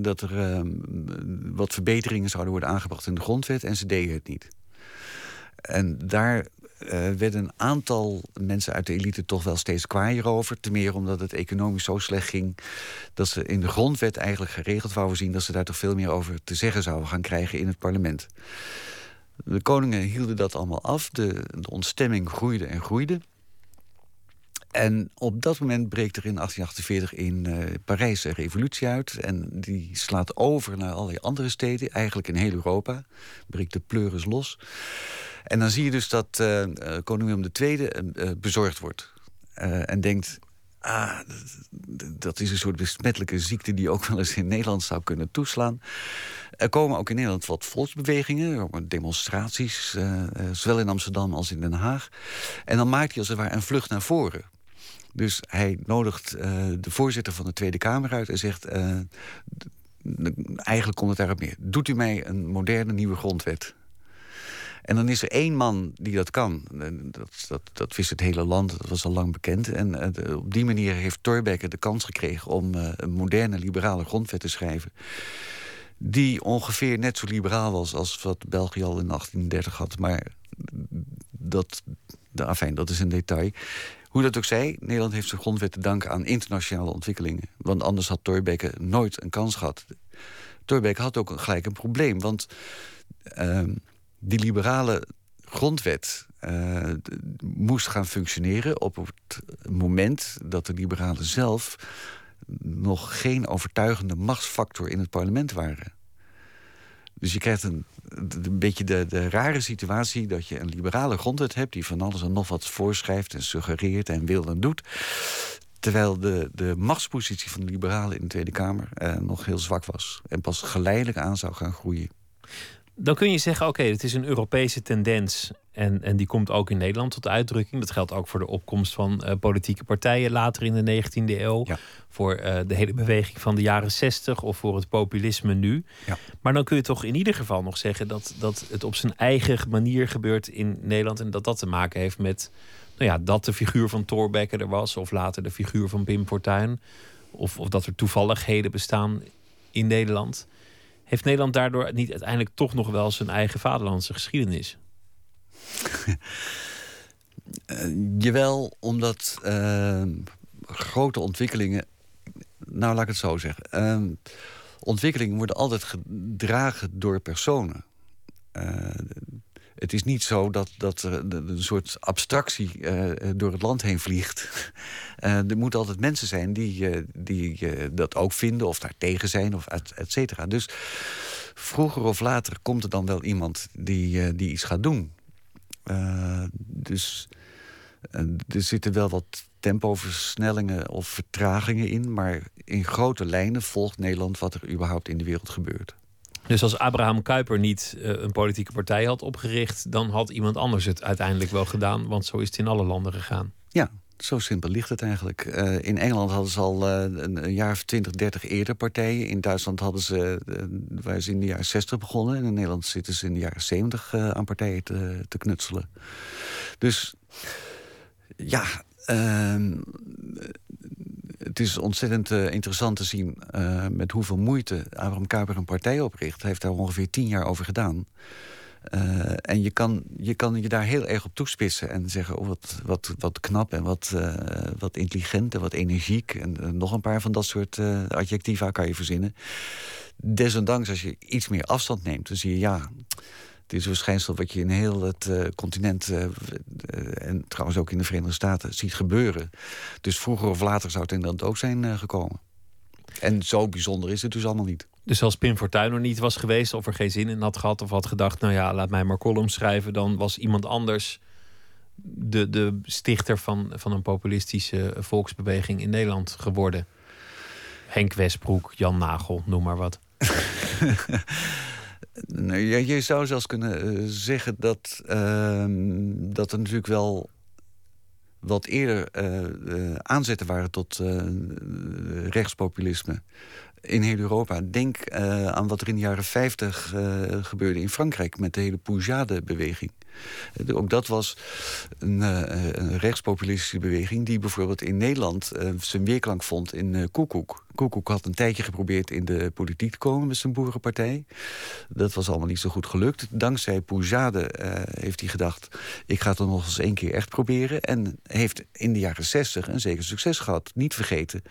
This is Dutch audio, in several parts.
dat er ehm, wat verbeteringen zouden worden aangebracht in de grondwet en ze deden het niet. En daar uh, werden een aantal mensen uit de elite toch wel steeds kwaaier over. Ten meer omdat het economisch zo slecht ging... dat ze in de grondwet eigenlijk geregeld wouden zien... dat ze daar toch veel meer over te zeggen zouden gaan krijgen in het parlement. De koningen hielden dat allemaal af. De, de ontstemming groeide en groeide. En op dat moment breekt er in 1848 in uh, Parijs een revolutie uit. En die slaat over naar allerlei andere steden, eigenlijk in heel Europa. Breekt de pleuris los. En dan zie je dus dat uh, koning Willem II bezorgd wordt. en denkt, ah, dat is een soort besmettelijke ziekte... die ook wel eens in Nederland zou kunnen toeslaan. Er komen ook in Nederland wat volksbewegingen, demonstraties... zowel in Amsterdam als in Den Haag. En dan maakt hij als het ware een vlucht naar voren. Dus hij nodigt de voorzitter van de Tweede Kamer uit en zegt... eigenlijk komt het daarop neer. Doet u mij een moderne nieuwe grondwet? En dan is er één man die dat kan. Dat, dat, dat wist het hele land, dat was al lang bekend. En op die manier heeft Thorbecke de kans gekregen... om een moderne liberale grondwet te schrijven. Die ongeveer net zo liberaal was als wat België al in 1830 had. Maar dat, afijn, dat is een detail. Hoe dat ook zij, Nederland heeft zijn grondwet te danken aan internationale ontwikkelingen. Want anders had Thorbecke nooit een kans gehad. Thorbecke had ook gelijk een probleem, want... Uh, die liberale grondwet uh, moest gaan functioneren op het moment dat de liberalen zelf nog geen overtuigende machtsfactor in het parlement waren. Dus je krijgt een, een beetje de, de rare situatie dat je een liberale grondwet hebt die van alles en nog wat voorschrijft en suggereert en wil en doet. Terwijl de, de machtspositie van de liberalen in de Tweede Kamer uh, nog heel zwak was. En pas geleidelijk aan zou gaan groeien dan kun je zeggen: oké, het is een Europese tendens. En, en die komt ook in Nederland tot uitdrukking. Dat geldt ook voor de opkomst van uh, politieke partijen later in de 19e eeuw. Ja. Voor uh, de hele beweging van de jaren 60 of voor het populisme nu. Ja. Maar dan kun je toch in ieder geval nog zeggen dat, dat het op zijn eigen manier gebeurt in Nederland. En dat dat te maken heeft met nou ja, dat de figuur van Thorbecke er was. Of later de figuur van Pim Fortuyn. Of, of dat er toevalligheden bestaan in Nederland. Heeft Nederland daardoor niet uiteindelijk toch nog wel zijn eigen vaderlandse geschiedenis? Uh, jawel, omdat uh, grote ontwikkelingen. Nou, laat ik het zo zeggen. Uh, ontwikkelingen worden altijd gedragen door personen. Het is niet zo dat, dat er een soort abstractie uh, door het land heen vliegt. Uh, er moeten altijd mensen zijn die, uh, die dat ook vinden of daar tegen zijn, of et, et, cetera. Dus vroeger of later komt er dan wel iemand die, die iets gaat doen. dus er zitten wel wat tempoversnellingen of vertragingen in, maar in grote lijnen volgt Nederland wat er überhaupt in de wereld gebeurt. Dus als Abraham Kuyper niet uh, een politieke partij had opgericht, dan had iemand anders het uiteindelijk wel gedaan, want zo is het in alle landen gegaan. Ja, zo simpel ligt het eigenlijk. Uh, in Engeland hadden ze al uh, een, jaar of 20, 30 eerder partijen. In Duitsland hadden ze, ze in de jaren 60 begonnen. En in Nederland zitten ze in de jaren 70 aan partijen te, te knutselen. Dus ja, ehm, het is ontzettend uh, interessant te zien uh, met hoeveel moeite Abraham Kuyper een partij opricht. Hij heeft daar ongeveer tien jaar over gedaan. Uh, en je kan, je kan je daar heel erg op toespitsen en zeggen: oh, wat, wat, wat knap en wat, wat intelligent en wat energiek. En nog een paar van dat soort adjectiva kan je verzinnen. Desondanks, als je iets meer afstand neemt, dan zie je ja. Het is een verschijnsel wat je in heel het uh, continent uh, en trouwens ook in de Verenigde Staten ziet gebeuren. Dus vroeger of later zou het in dat ook zijn uh, gekomen. En zo bijzonder is het dus allemaal niet. Dus als Pim Fortuyn er niet was geweest of er geen zin in had gehad of had gedacht, nou ja, laat mij maar columns schrijven, dan was iemand anders de, de stichter van, van een populistische volksbeweging in Nederland geworden. Henk Westbroek, Jan Nagel, noem maar wat. Je, zou zelfs kunnen uh, zeggen dat, uh, dat er natuurlijk wel wat eerder uh, aanzetten waren tot rechtspopulisme in heel Europa. Denk aan wat er in de jaren 50 gebeurde in Frankrijk met de hele Poujade-beweging. Ook dat was een, een rechtspopulistische beweging... die bijvoorbeeld in Nederland zijn weerklank vond in Koekoek. Koekoek had een tijdje geprobeerd in de politiek te komen met zijn boerenpartij. Dat was allemaal niet zo goed gelukt. Dankzij Poujade heeft hij gedacht... ik ga het nog eens één keer echt proberen. En heeft in de jaren 60 een zeker succes gehad. Niet vergeten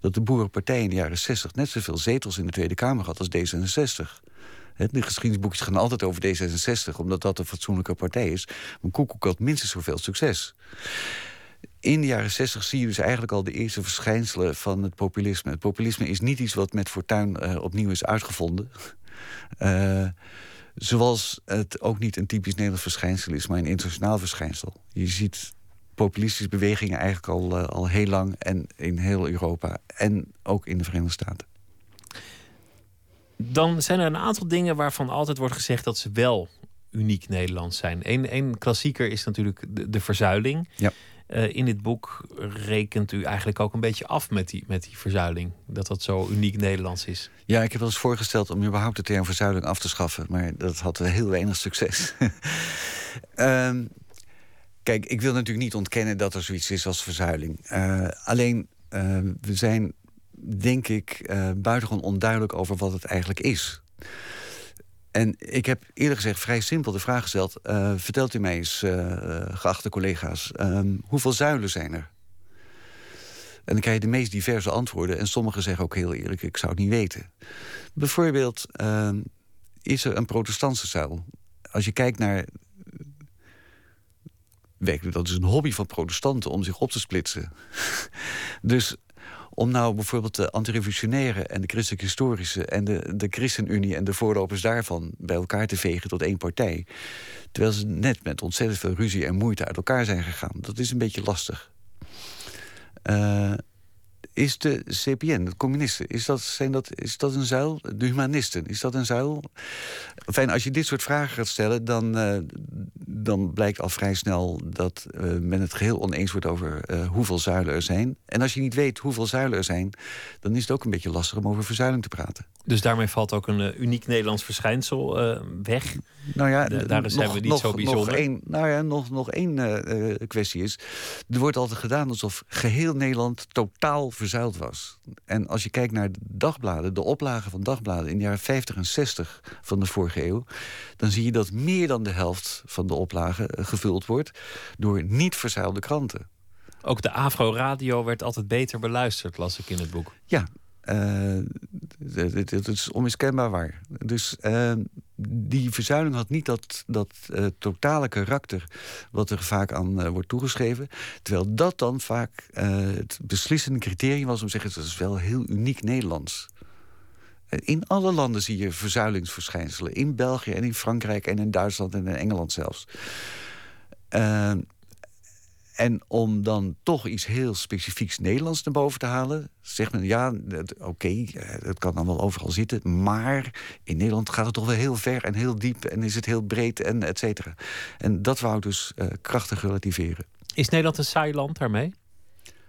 dat de boerenpartij in de jaren 60... net zoveel zetels in de Tweede Kamer had als D66. De geschiedenisboekjes gaan altijd over D66, omdat dat een fatsoenlijke partij is. Maar Koekoek had minstens zoveel succes. In de jaren 60 zie je dus eigenlijk al de eerste verschijnselen van het populisme. Het populisme is niet iets wat met fortuin uh, opnieuw is uitgevonden. Uh, zoals het ook niet een typisch Nederlands verschijnsel is, maar een internationaal verschijnsel. Je ziet populistische bewegingen eigenlijk al, uh, al heel lang en in heel Europa en ook in de Verenigde Staten dan zijn er een aantal dingen waarvan altijd wordt gezegd dat ze wel uniek Nederlands zijn. Eén klassieker is natuurlijk de, de verzuiling. Ja. Uh, in dit boek rekent u eigenlijk ook een beetje af met die, met die verzuiling. Dat dat zo uniek Nederlands is. Ja, ik heb wel eens voorgesteld om überhaupt de term verzuiling af te schaffen. Maar dat had heel weinig succes. um, kijk, ik wil natuurlijk niet ontkennen dat er zoiets is als verzuiling. Uh, alleen, uh, we zijn denk ik, uh, buitengewoon onduidelijk over wat het eigenlijk is. En ik heb eerlijk gezegd vrij simpel de vraag gesteld... Uh, vertelt u mij eens, uh, geachte collega's, um, hoeveel zuilen zijn er? En dan krijg je de meest diverse antwoorden. En sommigen zeggen ook heel eerlijk, ik zou het niet weten. Bijvoorbeeld, uh, is er een protestantse zuil? Als je kijkt naar... Dat is een hobby van protestanten om zich op te splitsen. dus om nou bijvoorbeeld de antirevolutionaire en de christelijk historische... en de, de ChristenUnie en de voorlopers daarvan bij elkaar te vegen tot één partij. Terwijl ze net met ontzettend veel ruzie en moeite uit elkaar zijn gegaan. Dat is een beetje lastig. Uh, is de CPN, de communisten, is dat, zijn dat, is dat een zuil? De humanisten, is dat een zuil? Fijn, als je dit soort vragen gaat stellen... dan, uh, dan blijkt al vrij snel dat uh, men het geheel oneens wordt... over uh, hoeveel zuilen er zijn. En als je niet weet hoeveel zuilen er zijn... dan is het ook een beetje lastig om over verzuiling te praten. Dus daarmee valt ook een uniek Nederlands verschijnsel weg? Nou ja, daar zijn we niet nog, zo bijzonder. Nog één, nou ja, nog, nog één kwestie is... er wordt altijd gedaan alsof geheel Nederland totaal verzuild was. En als je kijkt naar de dagbladen, de oplagen van dagbladen in de jaren 50 en 60 van de vorige eeuw, dan zie je dat meer dan de helft van de oplagen eh, gevuld wordt door niet verzuilde kranten. Ook de Afro-radio werd altijd beter beluisterd, las ik in het boek. Ja, het uh, is onmiskenbaar waar. Dus uh, die verzuiling had niet dat, dat uh, totale karakter... wat er vaak aan wordt toegeschreven. Terwijl dat dan vaak het beslissende criterium was... om te zeggen, dat is wel heel uniek Nederlands. In alle landen zie je verzuilingsverschijnselen. In België en in Frankrijk en in Duitsland en in Engeland zelfs. En om dan toch iets heel specifieks Nederlands naar boven te halen... zegt men, ja, oké, okay, eh, het kan dan wel overal zitten... maar in Nederland gaat het toch wel heel ver en heel diep... en is het heel breed en et cetera. En dat wou dus uh, krachtig relativeren. Is Nederland een saai land daarmee?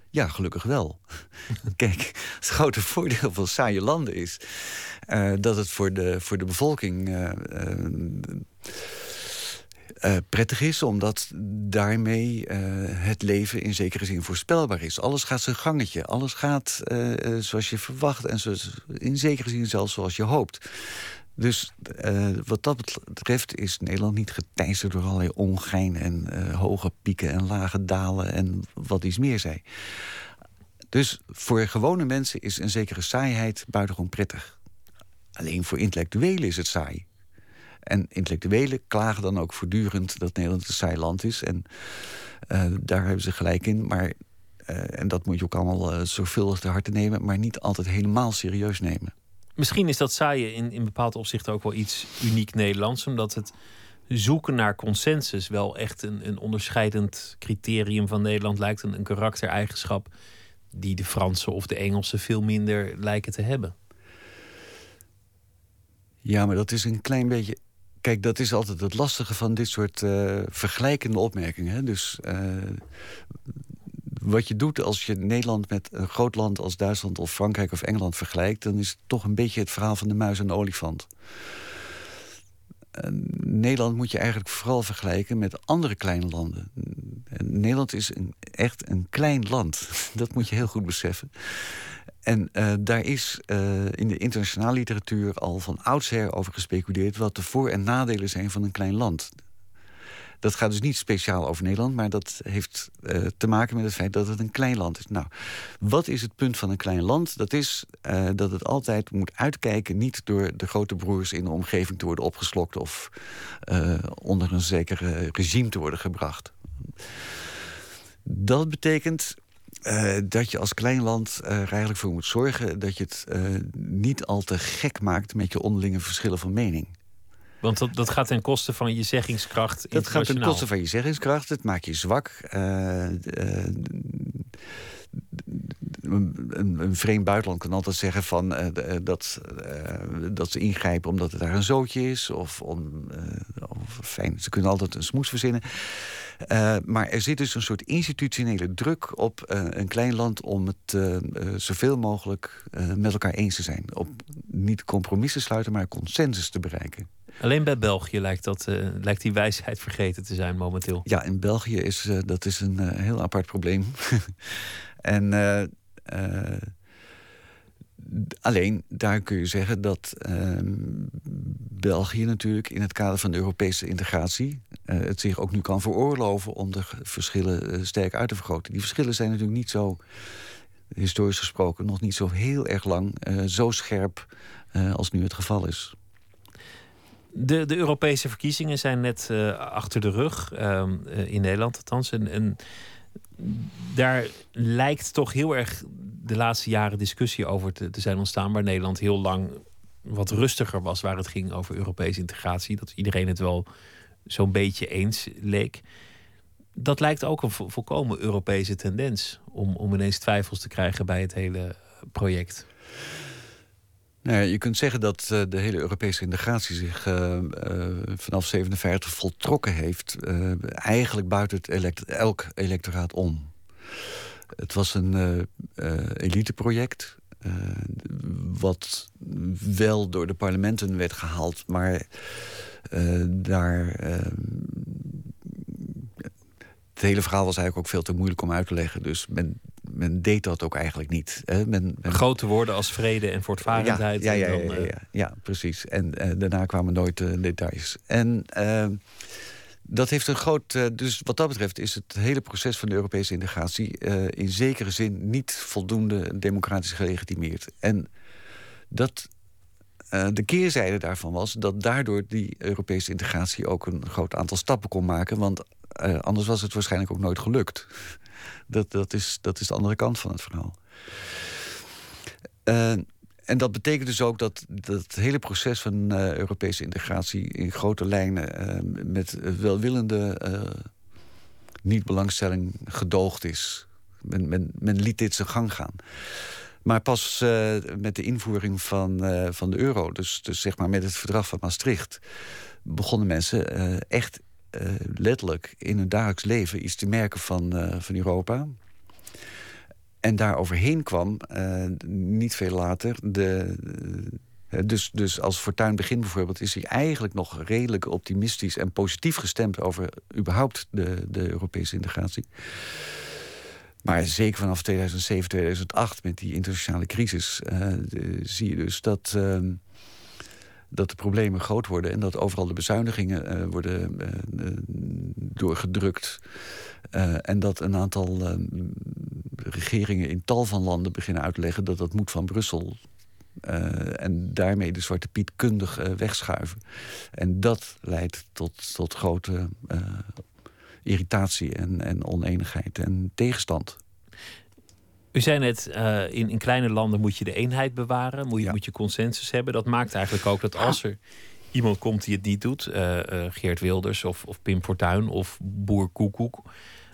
Ja, gelukkig wel. Kijk, het grote voordeel van saaie landen is... Uh, dat het voor de, voor de bevolking... Uh, uh, prettig is, omdat daarmee uh, het leven in zekere zin voorspelbaar is. Alles gaat zijn gangetje, alles gaat uh, zoals je verwacht en zoals, in zekere zin zelfs zoals je hoopt. Dus wat dat betreft is Nederland niet geteisterd door allerlei ongein en hoge pieken en lage dalen en wat iets meer zij. Dus voor gewone mensen is een zekere saaiheid buitengewoon prettig. Alleen voor intellectuelen is het saai. En intellectuelen klagen dan ook voortdurend dat Nederland een saai land is. En uh, daar hebben ze gelijk in. Maar, uh, en dat moet je ook allemaal uh, zorgvuldig te harte nemen, maar niet altijd helemaal serieus nemen. Misschien is dat saaien in, in bepaalde opzichten ook wel iets uniek Nederlands, omdat het zoeken naar consensus wel echt een, een onderscheidend criterium van Nederland lijkt. Een, een karaktereigenschap die de Fransen of de Engelsen veel minder lijken te hebben. Ja, maar dat is een klein beetje Kijk, dat is altijd het lastige van dit soort uh, vergelijkende opmerkingen. Hè? Dus uh, wat je doet als je Nederland met een groot land als Duitsland of Frankrijk of Engeland vergelijkt, dan is het toch een beetje het verhaal van de muis en de olifant. Nederland moet je eigenlijk vooral vergelijken met andere kleine landen. Nederland is een, echt een klein land. Dat moet je heel goed beseffen. En uh, daar is uh, in de internationale literatuur al van oudsher over gespeculeerd wat de voor- en nadelen zijn van een klein land. Dat gaat dus niet speciaal over Nederland, maar dat heeft uh, te maken met het feit dat het een klein land is. Nou, wat is het punt van een klein land? Dat is dat het altijd moet uitkijken, niet door de grote broers in de omgeving te worden opgeslokt of onder een zeker regime te worden gebracht. Dat betekent dat je als klein land er eigenlijk voor moet zorgen dat je het niet al te gek maakt met je onderlinge verschillen van mening. Want dat, dat gaat ten koste van je zeggingskracht. Dat gaat ten koste van je zeggingskracht. Het maakt je zwak een, een, vreemd buitenland kan altijd zeggen van, uh, dat, uh, dat ze ingrijpen omdat het daar een zootje is. Of, om, of fijn, ze kunnen altijd een smoes verzinnen. maar er zit dus een soort institutionele druk op een klein land om het zoveel mogelijk met elkaar eens te zijn. Op niet compromissen sluiten, maar consensus te bereiken. Alleen bij België lijkt, dat, lijkt die wijsheid vergeten te zijn momenteel. Ja, in België is dat is een heel apart probleem. en alleen daar kun je zeggen dat uh, België natuurlijk in het kader van de Europese integratie het zich ook nu kan veroorloven om de verschillen sterk uit te vergroten. Die verschillen zijn natuurlijk niet zo, historisch gesproken, nog niet zo heel erg lang zo scherp als nu het geval is. De, de Europese verkiezingen zijn net achter de rug, ehm, in Nederland althans. En, en daar lijkt toch heel erg de laatste jaren discussie over te, te, zijn ontstaan. Waar Nederland heel lang wat rustiger was waar het ging over Europese integratie. Dat iedereen het wel zo'n beetje eens leek. Dat lijkt ook een volkomen Europese tendens om, om ineens twijfels te krijgen bij het hele project. Nou je kunt zeggen dat uh, de hele Europese integratie zich uh, uh, vanaf 57 voltrokken heeft. eigenlijk buiten het elk electoraat om. Het was een eliteproject. wat wel door de parlementen werd gehaald, maar daar hele verhaal was eigenlijk ook veel te moeilijk om uit te leggen. Dus men men deed dat ook eigenlijk niet. Hè. Men, Grote woorden als vrede en voortvarendheid. Ja, ja, ja, dan, ja, ja, ja, precies. En uh, daarna kwamen nooit uh, details. En uh, dat heeft een groot. dus wat dat betreft is het hele proces van de Europese integratie in zekere zin niet voldoende democratisch gelegitimeerd. En dat. de keerzijde daarvan was dat daardoor die Europese integratie ook een groot aantal stappen kon maken. Want anders was het waarschijnlijk ook nooit gelukt. Dat, dat, is, dat is de andere kant van het verhaal. Uh, en dat betekent dus ook dat, dat het hele proces van uh, Europese integratie in grote lijnen met welwillende niet-belangstelling gedoogd is. Men, men, men, liet dit zijn gang gaan. Maar pas met de invoering van, van de euro, dus, dus zeg maar met het verdrag van Maastricht, begonnen mensen echt uh, letterlijk in hun dagelijks leven iets te merken van, uh, van Europa. En daar overheen kwam, uh, niet veel later, de, dus, dus als Fortuin begint bijvoorbeeld... is hij eigenlijk nog redelijk optimistisch en positief gestemd... over überhaupt de, de Europese integratie. Maar zeker vanaf 2007, 2008, met die internationale crisis... Zie je dus dat ehm, dat de problemen groot worden en dat overal de bezuinigingen uh, worden uh, doorgedrukt. Uh, en dat een aantal regeringen in tal van landen beginnen uit te leggen dat dat moet van Brussel. en daarmee de Zwarte Piet kundig wegschuiven. En dat leidt tot, tot grote irritatie en, en oneenigheid en tegenstand. U zei net, uh, in, in kleine landen moet je de eenheid bewaren, moet je, moet je consensus hebben. Dat maakt eigenlijk ook dat als er iemand komt die het niet doet, uh, uh, Geert Wilders of, of Pim Fortuyn of Boer Koekoek,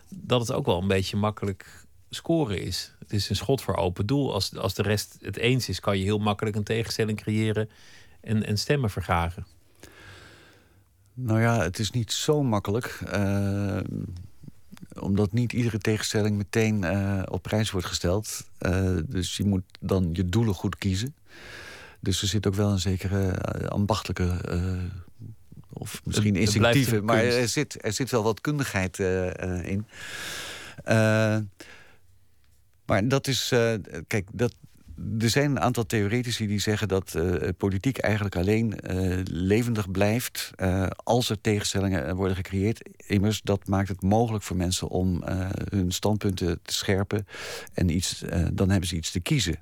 dat het ook wel een beetje makkelijk scoren is. Het is een schot voor open doel. Als, als de rest het eens is, kan je heel makkelijk een tegenstelling creëren en, en stemmen vergagen. Nou ja, het is niet zo makkelijk omdat niet iedere tegenstelling meteen uh, op prijs wordt gesteld. Uh, dus je moet dan je doelen goed kiezen. Dus er zit ook wel een zekere uh, ambachtelijke of misschien instinctieve, maar er zit, er zit wel wat kundigheid in. maar dat is, kijk, dat, er zijn een aantal theoretici die zeggen dat uh, politiek eigenlijk alleen uh, levendig blijft uh, als er tegenstellingen worden gecreëerd. Immers, dat maakt het mogelijk voor mensen om hun standpunten te scherpen en iets, dan hebben ze iets te kiezen.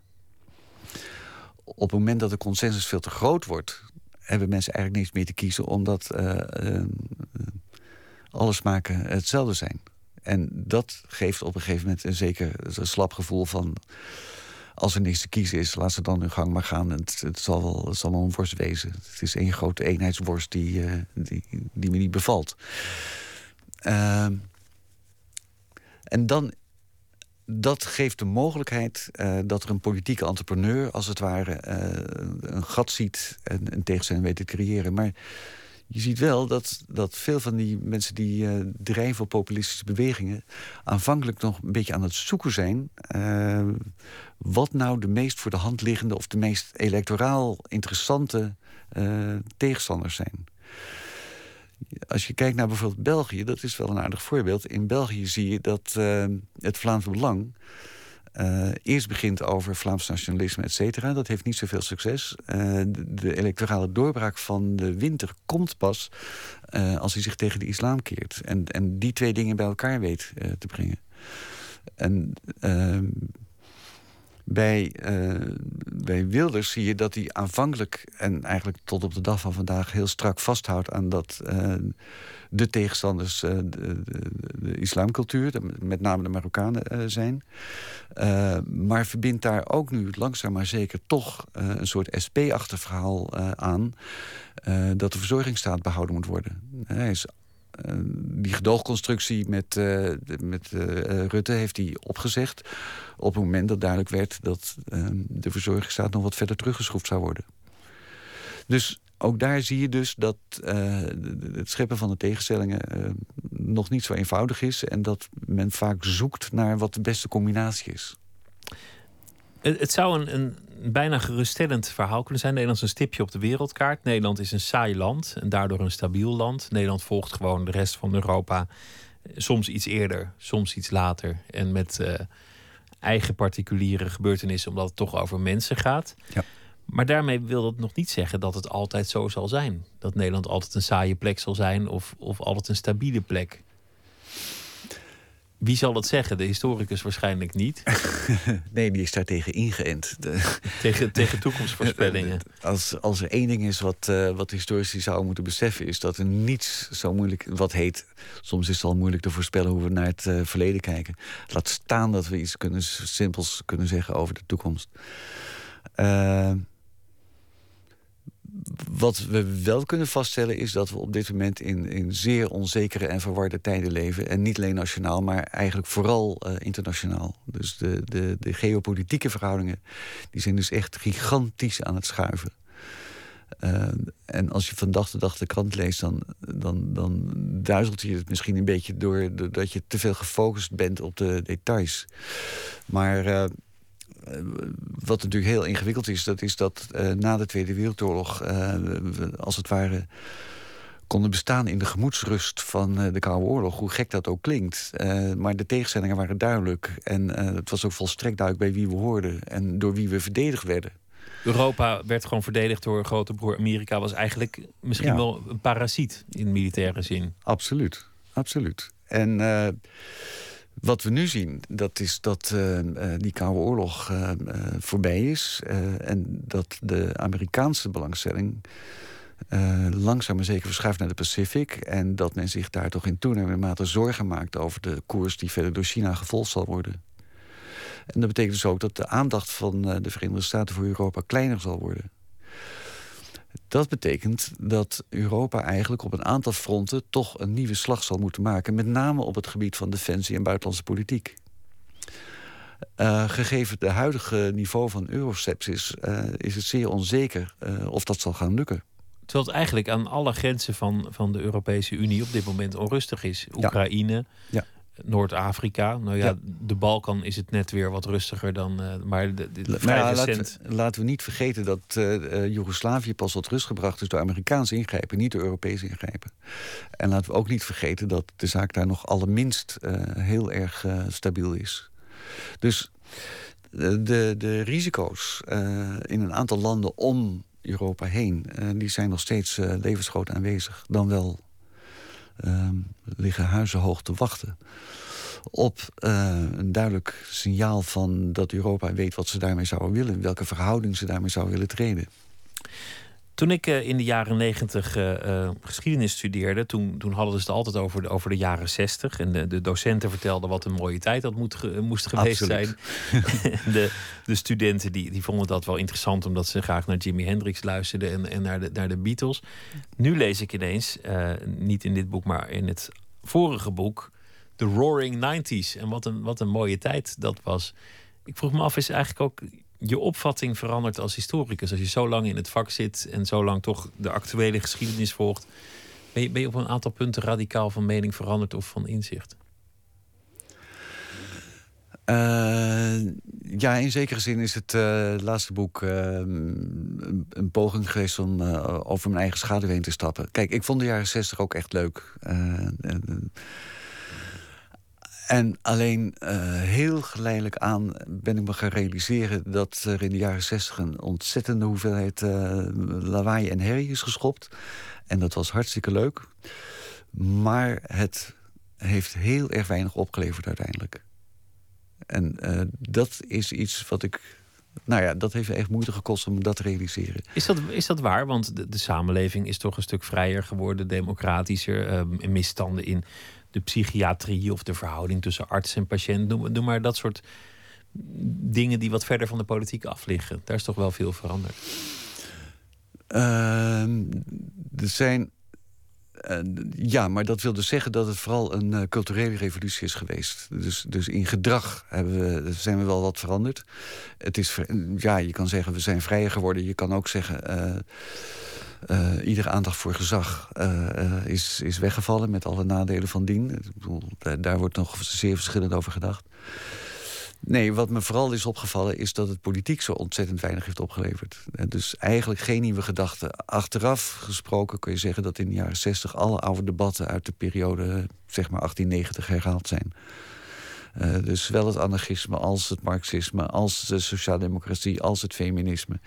Op het moment dat de consensus veel te groot wordt, hebben mensen eigenlijk niets meer te kiezen, omdat alle smaken hetzelfde zijn. En dat geeft op een gegeven moment een zeker een slap gevoel van als er niks te kiezen is, laat ze dan hun gang maar gaan. Het, het, zal, wel, het zal wel een worst wezen. Het is één grote eenheidsworst die, uh, die, die me niet bevalt. Uh, en dan, dat geeft de mogelijkheid uh, dat er een politieke entrepreneur, als het ware, uh, een gat ziet en een tegenstelling weet te creëren. Maar je ziet wel dat, dat veel van die mensen die uh, drijven op populistische bewegingen... aanvankelijk nog een beetje aan het zoeken zijn... Uh, wat nou de meest voor de hand liggende... of de meest electoraal interessante uh, tegenstanders zijn. Als je kijkt naar bijvoorbeeld België, dat is wel een aardig voorbeeld. In België zie je dat het Vlaams Belang uh, eerst begint over Vlaams nationalisme, et cetera. Dat heeft niet zoveel succes. Uh, de, electorale doorbraak van de winter komt pas uh, als hij zich tegen de islam keert. En, en die twee dingen bij elkaar weet te brengen. En bij, bij Wilders zie je dat hij aanvankelijk... en eigenlijk tot op de dag van vandaag heel strak vasthoudt aan dat de tegenstanders uh, de, de, de, islamcultuur, met name de Marokkanen zijn. Maar verbindt daar ook nu langzaam maar zeker toch een soort SP-achtig verhaal aan... dat de verzorgingsstaat behouden moet worden. Hij is die gedoogconstructie met, uh, met uh, Rutte heeft hij opgezegd... op het moment dat duidelijk werd dat uh, de verzorgingsstaat nog wat verder teruggeschroefd zou worden. Dus ook daar zie je dus dat het scheppen van de tegenstellingen nog niet zo eenvoudig is. En dat men vaak zoekt naar wat de beste combinatie is. Het, het zou een, een, bijna geruststellend verhaal kunnen zijn. Nederland is een stipje op de wereldkaart. Nederland is een saai land en daardoor een stabiel land. Nederland volgt gewoon de rest van Europa. Soms iets eerder, soms iets later. En met uh, eigen particuliere gebeurtenissen, omdat het toch over mensen gaat. Ja. Maar daarmee wil dat nog niet zeggen dat het altijd zo zal zijn. Dat Nederland altijd een saaie plek zal zijn of, of altijd een stabiele plek. Wie zal dat zeggen? De historicus waarschijnlijk niet. nee, die is daar tegen ingeënt. tegen, tegen toekomstvoorspellingen. Als, als er één ding is wat, uh, wat historici zouden moeten beseffen... is dat er niets zo moeilijk... wat heet, soms is het al moeilijk te voorspellen... hoe we naar het uh, verleden kijken. Laat staan dat we iets kunnen, simpels kunnen zeggen over de toekomst. Uh, wat we wel kunnen vaststellen is dat we op dit moment in, in zeer onzekere en verwarde tijden leven. En niet alleen nationaal, maar eigenlijk vooral uh, internationaal. Dus de, de, de geopolitieke verhoudingen die zijn dus echt gigantisch aan het schuiven. Uh, en als je van dag tot dag de krant leest, dan, dan, dan duizelt je het misschien een beetje door, doordat je te veel gefocust bent op de details. Maar eh, wat natuurlijk heel ingewikkeld is, dat is dat uh, na de Tweede Wereldoorlog, uh, we, als het ware, konden bestaan in de gemoedsrust van de Koude Oorlog. Hoe gek dat ook klinkt. maar de tegenstellingen waren duidelijk. En het was ook volstrekt duidelijk bij wie we hoorden en door wie we verdedigd werden. Europa werd gewoon verdedigd door grote broer Amerika. Was eigenlijk misschien wel een parasiet in militaire zin. Absoluut, absoluut. En wat we nu zien, dat is dat uh, die Koude Oorlog uh, voorbij is. en dat de Amerikaanse belangstelling langzaam maar zeker verschuift naar de Pacific. En dat men zich daar toch in toenemende mate zorgen maakt over de koers die verder door China gevolgd zal worden. En dat betekent dus ook dat de aandacht van de Verenigde Staten voor Europa kleiner zal worden. Dat betekent dat Europa eigenlijk op een aantal fronten toch een nieuwe slag zal moeten maken. Met name op het gebied van defensie en buitenlandse politiek. Uh, gegeven het huidige niveau van euroscepsis uh, is het zeer onzeker uh, of dat zal gaan lukken. Terwijl het eigenlijk aan alle grenzen van, van de Europese Unie op dit moment onrustig is. Oekraïne, ja. Noord-Afrika. Nou ja, de Balkan is het net weer wat rustiger dan. Uh, maar de, de, nou laten, we, laten, we, niet vergeten dat uh, Joegoslavië pas tot rust gebracht is door Amerikaans ingrijpen, niet door Europees ingrijpen. En laten we ook niet vergeten dat de zaak daar nog allerminst heel erg stabiel is. Dus de, de risico's in een aantal landen om Europa heen, die zijn nog steeds levensgroot aanwezig. Dan wel uh, liggen huizenhoog te wachten op uh, een duidelijk signaal van dat Europa weet wat ze daarmee zouden willen, welke verhouding ze daarmee zouden willen treden. Toen ik uh, in de jaren negentig uh, geschiedenis studeerde, toen, toen hadden ze het altijd over de, over de jaren zestig. En de, de docenten vertelden wat een mooie tijd dat moet, moest geweest zijn. de, de studenten die, die vonden dat wel interessant, omdat ze graag naar Jimi Hendrix luisterden en, en naar, de, naar de Beatles. Nu lees ik ineens, niet in dit boek, maar in het vorige boek, The Roaring Nineties. En wat een, wat een mooie tijd dat was. Ik vroeg me af, is eigenlijk ook je opvatting verandert als historicus. Als je zo lang in het vak zit en zo lang toch de actuele geschiedenis volgt, ben je, op een aantal punten radicaal van mening veranderd of van inzicht? Uh, ja, in zekere zin is het uh, laatste boek uh, een, een, poging geweest om over mijn eigen schaduw heen te stappen. Kijk, ik vond de jaren zestig ook echt leuk. En alleen uh, heel geleidelijk aan ben ik me gaan realiseren... dat er in de jaren zestig een ontzettende hoeveelheid uh, lawaai en herrie is geschopt. En dat was hartstikke leuk. Maar het heeft heel erg weinig opgeleverd uiteindelijk. En uh, dat is iets wat ik nou ja, dat heeft echt moeite gekost om dat te realiseren. Is dat, is dat waar? Want de, de samenleving is toch een stuk vrijer geworden, democratischer, uh, misstanden in de psychiatrie of de verhouding tussen arts en patiënt. Noem, maar dat soort dingen die wat verder van de politiek af liggen. Daar is toch wel veel veranderd. Uh, er zijn. Uh, ja, maar dat wil dus zeggen dat het vooral een uh, culturele revolutie is geweest. Dus, dus in gedrag hebben we, zijn we wel wat veranderd. Het is, ja, je kan zeggen we zijn vrijer geworden. Je kan ook zeggen uh, iedere aandacht voor gezag uh, is, is weggevallen met alle nadelen van dien. Ik bedoel, daar wordt nog zeer verschillend over gedacht. Nee, wat me vooral is opgevallen is dat het politiek zo ontzettend weinig heeft opgeleverd. Dus eigenlijk geen nieuwe gedachten. Achteraf gesproken kun je zeggen dat in de jaren 60 alle oude debatten uit de periode zeg maar 1890 herhaald zijn. Uh, dus zowel het anarchisme als het marxisme, als de sociaaldemocratie, als het feminisme.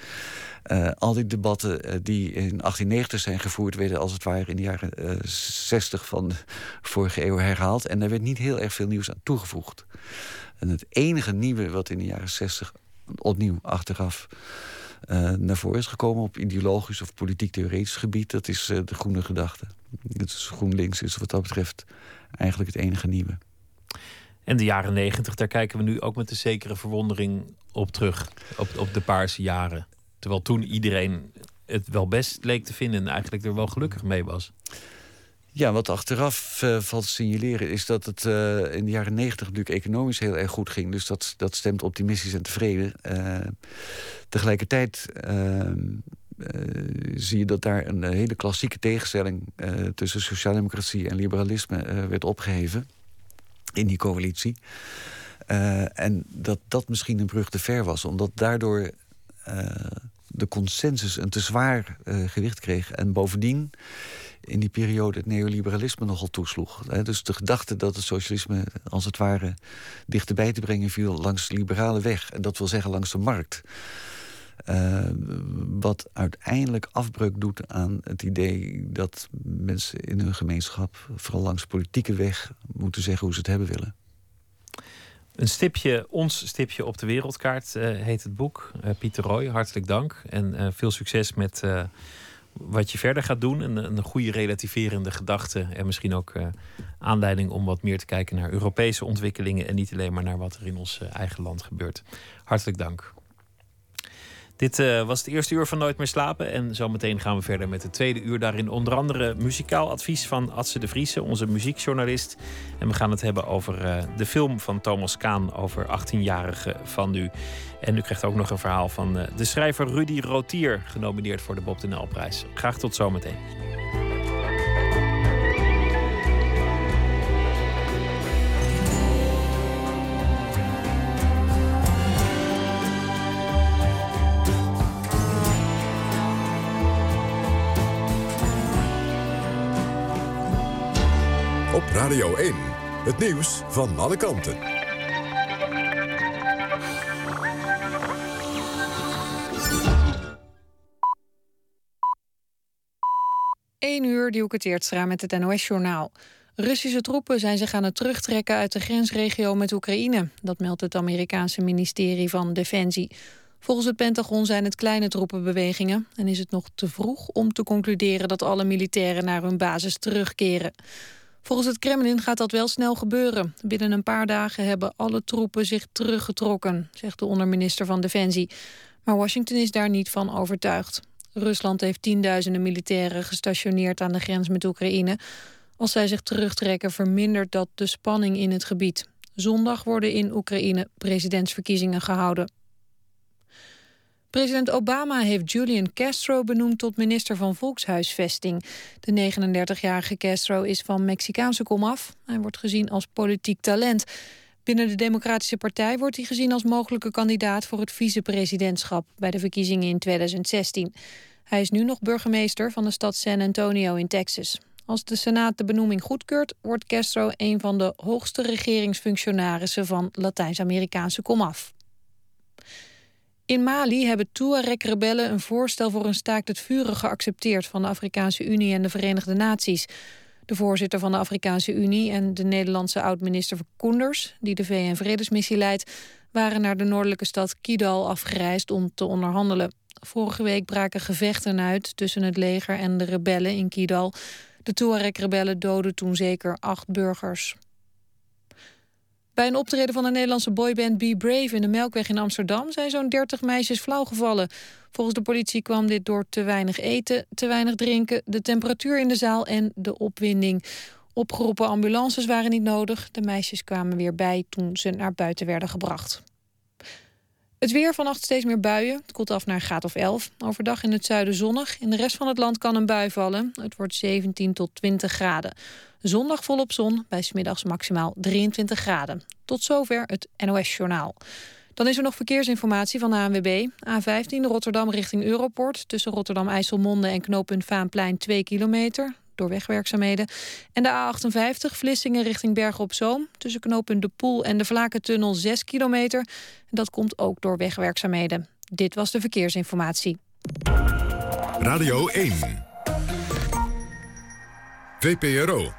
Uh, al die debatten uh, die in 1890 zijn gevoerd, werden als het ware in de jaren 60 van de vorige eeuw herhaald. En daar werd niet heel erg veel nieuws aan toegevoegd. En het enige nieuwe wat in de jaren 60 opnieuw achteraf naar voren is gekomen op ideologisch of politiek-theoretisch gebied, dat is de groene gedachte. Dus GroenLinks is wat dat betreft eigenlijk het enige nieuwe. En de jaren negentig, daar kijken we nu ook met een zekere verwondering op terug. Op, op de paarse jaren. Terwijl toen iedereen het wel best leek te vinden en eigenlijk er wel gelukkig mee was. Ja, wat achteraf uh, valt te signaleren is dat het uh, in de jaren negentig natuurlijk economisch heel erg goed ging. Dus dat, dat stemt optimistisch en tevreden. Uh, tegelijkertijd ehm, zie je dat daar een hele klassieke tegenstelling tussen sociaaldemocratie en liberalisme werd opgeheven in die coalitie. Uh, en dat dat misschien een brug te ver was, omdat daardoor uh, de consensus een te zwaar uh, gewicht kreeg. En bovendien in die periode het neoliberalisme nogal toesloeg. Dus de gedachte dat het socialisme als het ware dichterbij te brengen viel langs de liberale weg. En dat wil zeggen langs de markt. Uh, wat uiteindelijk afbreuk doet aan het idee dat mensen in hun gemeenschap, vooral langs politieke weg, moeten zeggen hoe ze het hebben willen. Een stipje, ons stipje op de wereldkaart uh, heet het boek. Uh, Pieter Roy, hartelijk dank en veel succes met wat je verder gaat doen. Een, een goede relativerende gedachte en misschien ook aanleiding om wat meer te kijken naar Europese ontwikkelingen en niet alleen maar naar wat er in ons eigen land gebeurt. Hartelijk dank. Dit uh, was het eerste uur van Nooit meer slapen. En zometeen gaan we verder met het tweede uur. Daarin onder andere muzikaal advies van Adse de Vriese, onze muziekjournalist. En we gaan het hebben over uh, de film van Thomas Kaan over 18-jarige van nu. En u krijgt ook nog een verhaal van uh, de schrijver Rudy Rotier, genomineerd voor de Bob de Nijl-prijs. Graag tot zometeen. Radio 1, het nieuws van alle kanten. 1 uur, Dielke Teertstra met het NOS-journaal. Russische troepen zijn zich aan het terugtrekken uit de grensregio met Oekraïne. Dat meldt het Amerikaanse ministerie van Defensie. Volgens het Pentagon zijn het kleine troepenbewegingen... en is het nog te vroeg om te concluderen dat alle militairen naar hun basis terugkeren. Volgens het Kremlin gaat dat wel snel gebeuren. Binnen een paar dagen hebben alle troepen zich teruggetrokken, zegt de onderminister van Defensie. Maar Washington is daar niet van overtuigd. Rusland heeft tienduizenden militairen gestationeerd aan de grens met Oekraïne. Als zij zich terugtrekken vermindert dat de spanning in het gebied. Zondag worden in Oekraïne presidentsverkiezingen gehouden. President Obama heeft Julian Castro benoemd tot minister van Volkshuisvesting. De 39-jarige Castro is van Mexicaanse komaf. Hij wordt gezien als politiek talent. Binnen de Democratische Partij wordt hij gezien als mogelijke kandidaat voor het vicepresidentschap bij de verkiezingen in 2016. Hij is nu nog burgemeester van de stad San Antonio in Texas. Als de Senaat de benoeming goedkeurt, wordt Castro een van de hoogste regeringsfunctionarissen van Latijns-Amerikaanse komaf. In Mali hebben Tuareg-rebellen een voorstel voor een staakt het vuren geaccepteerd van de Afrikaanse Unie en de Verenigde Naties. De voorzitter van de Afrikaanse Unie en de Nederlandse oud-minister Koenders, die de VN-vredesmissie leidt, waren naar de noordelijke stad Kidal afgereisd om te onderhandelen. Vorige week braken gevechten uit tussen het leger en de rebellen in Kidal. De Tuareg-rebellen doden toen zeker acht burgers. Bij een optreden van de Nederlandse boyband Be Brave in de Melkweg in Amsterdam zijn zo'n 30 meisjes flauwgevallen. Volgens de politie kwam dit door te weinig eten, te weinig drinken, de temperatuur in de zaal en de opwinding. Opgeroepen ambulances waren niet nodig. De meisjes kwamen weer bij toen ze naar buiten werden gebracht. Het weer vannacht steeds meer buien. Het koelt af naar een graad of 11. Overdag in het zuiden zonnig. In de rest van het land kan een bui vallen. Het wordt 17 tot 20 graden. Zondag volop zon, bij smiddags maximaal 23 graden. Tot zover het NOS-journaal. Dan is er nog verkeersinformatie van de ANWB. A15 Rotterdam richting Europort. Tussen Rotterdam-IJsselmonde en knooppunt Vaanplein 2 kilometer door wegwerkzaamheden. En de A58 Vlissingen richting Bergen op Zoom. Tussen knooppunt De Poel en de Vlakentunnel 6 kilometer. Dat komt ook door wegwerkzaamheden. Dit was de verkeersinformatie. Radio 1. VPRO.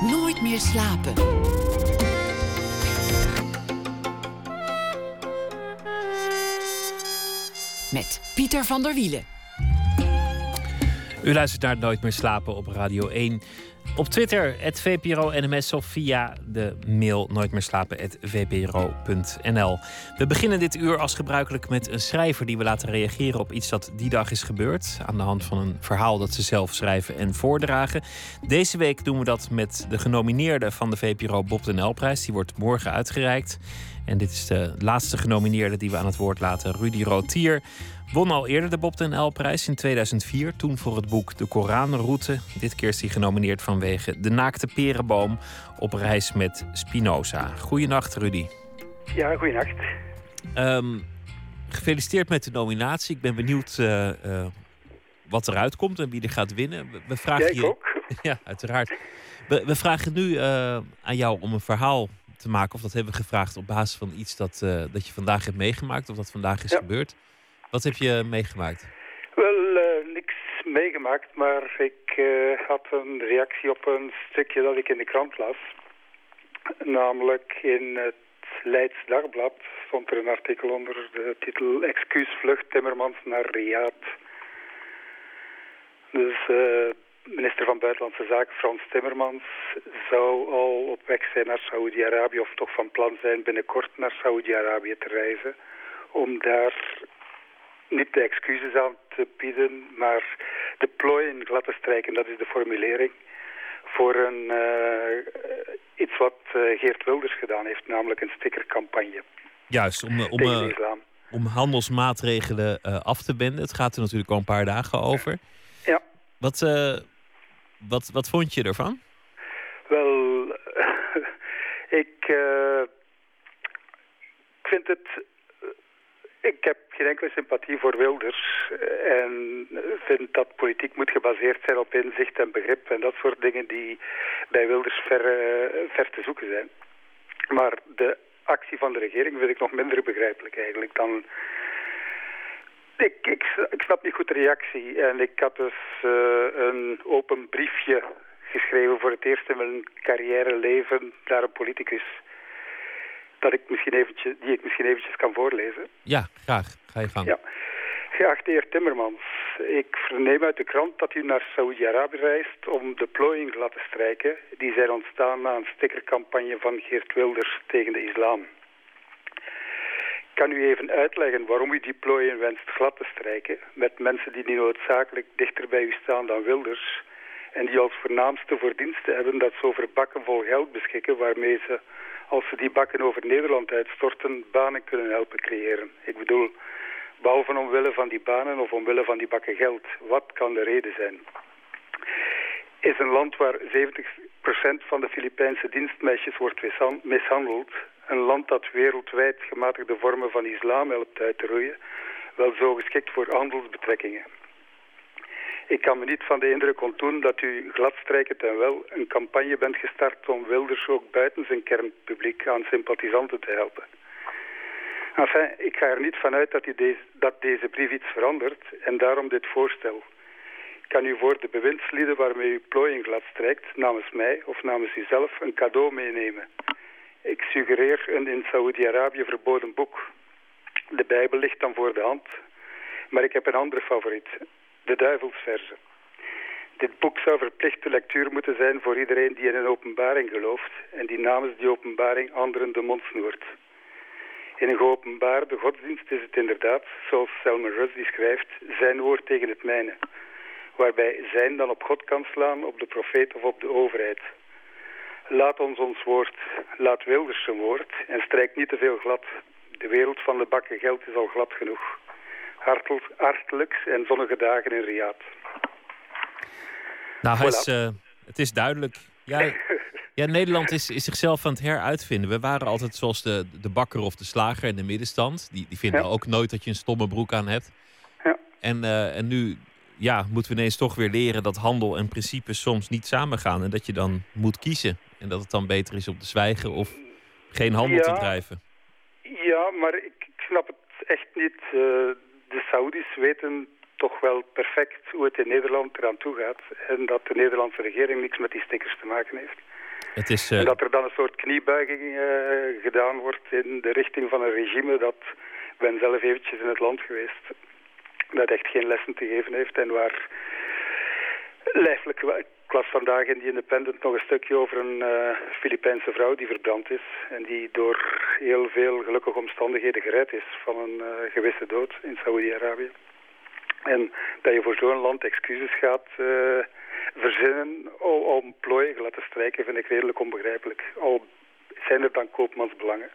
Nooit meer slapen. Met Pieter van der Wielen. U luistert naar Nooit meer slapen op Radio 1. Op Twitter, het VPRO-NMS of via de mail nooitmeerslapen.vpro.nl. We beginnen dit uur als gebruikelijk met een schrijver die we laten reageren op iets dat die dag is gebeurd. Aan de hand van een verhaal dat ze zelf schrijven en voordragen. Deze week doen we dat met de genomineerde van de VPRO Bob de Nijlprijs. Die wordt morgen uitgereikt. En dit is de laatste genomineerde die we aan het woord laten, Rudy Rotier. Won al eerder de Bob den L-prijs in 2004, toen voor het boek De Koranroute. Dit keer is hij genomineerd vanwege De Naakte Perenboom op reis met Spinoza. Goedenacht, Rudy. Ja, goedenacht. Um, gefeliciteerd met de nominatie. Ik ben benieuwd uh, uh, wat eruit komt en wie er gaat winnen. We vragen ja, je... ook. ja, uiteraard. We, we vragen nu uh, aan jou om een verhaal te maken. Of dat hebben we gevraagd op basis van iets dat, dat je vandaag hebt meegemaakt. Of dat vandaag is ja. gebeurd. Wat heb je meegemaakt? Wel, uh, niks meegemaakt, maar ik uh, had een reactie op een stukje dat ik in de krant las. Namelijk in het Leids Dagblad stond er een artikel onder de titel Excuusvlucht Timmermans naar Riyadh. Dus uh, minister van Buitenlandse Zaken Frans Timmermans zou al op weg zijn naar Saoedi-Arabië of toch van plan zijn binnenkort naar Saoedi-Arabië te reizen om daar niet de excuses aan te bieden, maar de plooi in glad te strijken. Dat is de formulering voor een, uh, iets wat uh, Geert Wilders gedaan heeft, namelijk een stickercampagne. Juist, om, om, uh, om handelsmaatregelen af te wenden. Het gaat er natuurlijk al een paar dagen over. Ja. Wat, wat, wat vond je ervan? Wel, ik, ik vind het ik heb geen enkele sympathie voor Wilders. En vind dat politiek moet gebaseerd zijn op inzicht en begrip en dat soort dingen die bij Wilders ver, ver te zoeken zijn. Maar de actie van de regering vind ik nog minder begrijpelijk eigenlijk dan... Ik, ik, ik snap niet goed de reactie en ik had dus een open briefje geschreven voor het eerst in mijn carrière leven naar een politicus. Dat ik misschien eventjes, die ik misschien eventjes kan voorlezen. Ja, graag. Ga je gang. Ja. Geachte heer Timmermans, ik verneem uit de krant dat u naar Saoedi-Arabië reist om de plooien glad te strijken. Die zijn ontstaan na een stickercampagne van Geert Wilders tegen de islam. Kan u even uitleggen waarom u die plooien wenst glad te strijken met mensen die niet noodzakelijk dichter bij u staan dan Wilders en die als voornaamste verdienste hebben dat ze over bakken vol geld beschikken waarmee ze, als ze die bakken over Nederland uitstorten, banen kunnen helpen creëren. Ik bedoel, behalve omwille van die banen of omwille van die bakken geld, wat kan de reden zijn? Is een land waar 70% van de Filipijnse dienstmeisjes wordt mishandeld, een land dat wereldwijd gematigde vormen van islam helpt uit te roeien, wel zo geschikt voor handelsbetrekkingen. Ik kan me niet van de indruk ontdoen dat u gladstrijkend en wel een campagne bent gestart om Wilders ook buiten zijn kernpubliek aan sympathisanten te helpen. Enfin, ik ga er niet vanuit dat, u deze, dat deze brief iets verandert en daarom dit voorstel. Kan u voor de bewindslieden waarmee u plooien gladstrijkt, namens mij of namens uzelf, een cadeau meenemen. Ik suggereer een in Saoedi-Arabië verboden boek. De Bijbel ligt dan voor de hand, maar ik heb een andere favoriet de duivelsverzen. Dit boek zou verplichte lectuur moeten zijn voor iedereen die in een openbaring gelooft en die namens die openbaring anderen de mond snoert. In een geopenbaarde godsdienst is het inderdaad, zoals Selma Rushdie schrijft, zijn woord tegen het mijne. Waarbij zijn dan op God kan slaan, op de profeet of op de overheid. Laat ons ons woord, laat Wilders zijn woord en strijk niet te veel glad. De wereld van de bakken geld is al glad genoeg hartelijk en zonnige dagen in Riyadh. Nou, uh, het is duidelijk. Ja, ja, Nederland is, is zichzelf aan het heruitvinden. We waren altijd zoals de, de bakker of de slager in de middenstand. Die, die vinden ook nooit dat je een stomme broek aan hebt. Ja. En, uh, en nu ja, moeten we ineens toch weer leren dat handel en principes soms niet samengaan. En dat je dan moet kiezen. En dat het dan beter is om te zwijgen of geen handel te drijven. Ja, maar ik, ik snap het echt niet. Uh, de Saoedi's weten toch wel perfect hoe het in Nederland eraan toe gaat. En dat de Nederlandse regering niks met die stickers te maken heeft. Het is, uh... En dat er dan een soort kniebuiging uh, gedaan wordt in de richting van een regime dat... ben zelf eventjes in het land geweest. Dat echt geen lessen te geven heeft en waar lijfelijk ik las vandaag in The Independent nog een stukje over een uh, Filipijnse vrouw die verbrand is. En die door heel veel gelukkige omstandigheden gered is van een uh, gewisse dood in Saoedi-Arabië. En dat je voor zo'n land excuses gaat uh, verzinnen om plooien te laten strijken, vind ik redelijk onbegrijpelijk. Al zijn er dan koopmansbelangen.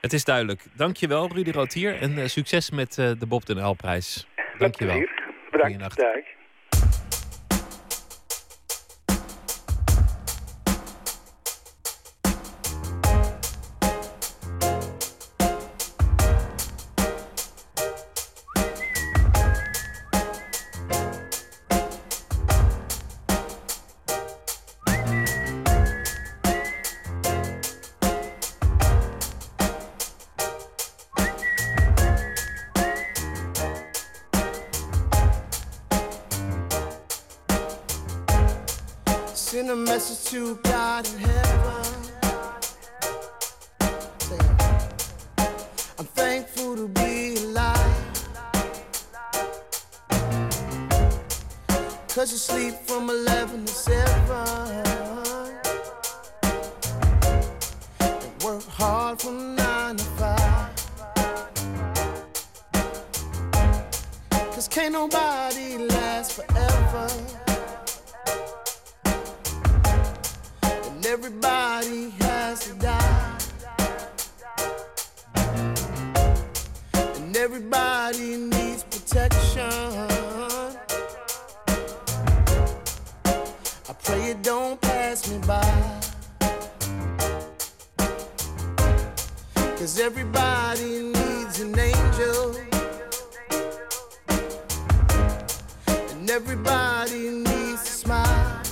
Het is duidelijk. Dankjewel, Rudy Rotier. En succes met de Bob den Uyl-prijs. Dankjewel. Bedankt. Dag. I pray it don't pass me by. Cause everybody needs an angel. And everybody needs a smile.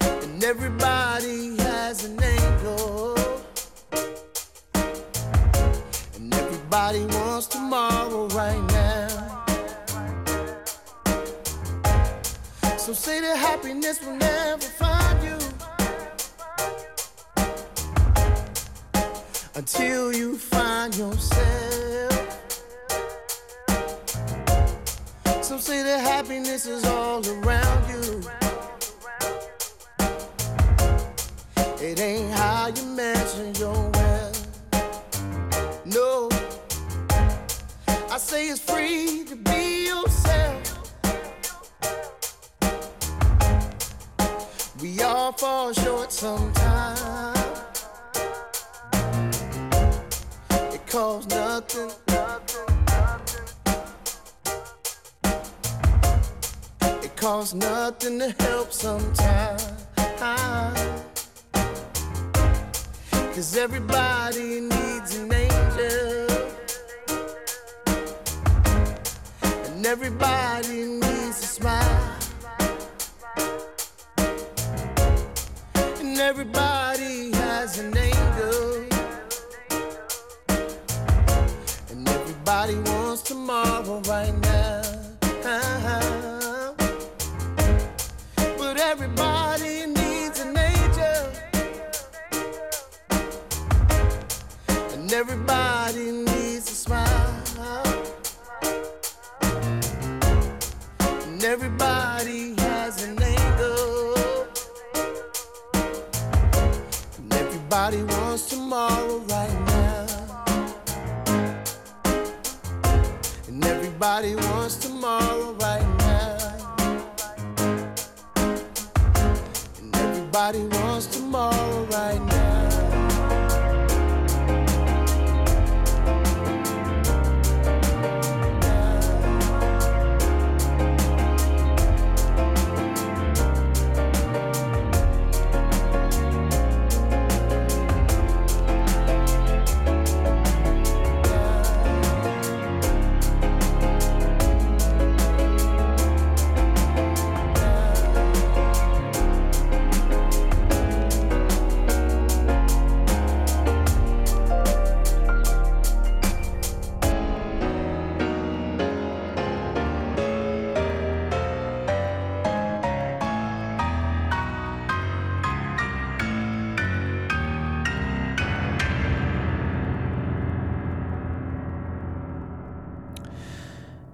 And everybody has an angel, And everybody wants tomorrow right now. So say that happiness will never find you. Until you find yourself. Some say that happiness is all around you. It ain't how you measure your wealth. No, I say it's free to be We all fall short sometimes. It costs nothing. It costs nothing to help sometimes. Cause everybody needs an angel. And everybody everybody has an angel. And everybody wants tomorrow right now. Tomorrow right now. And everybody wants tomorrow right now. And everybody wants tomorrow right now.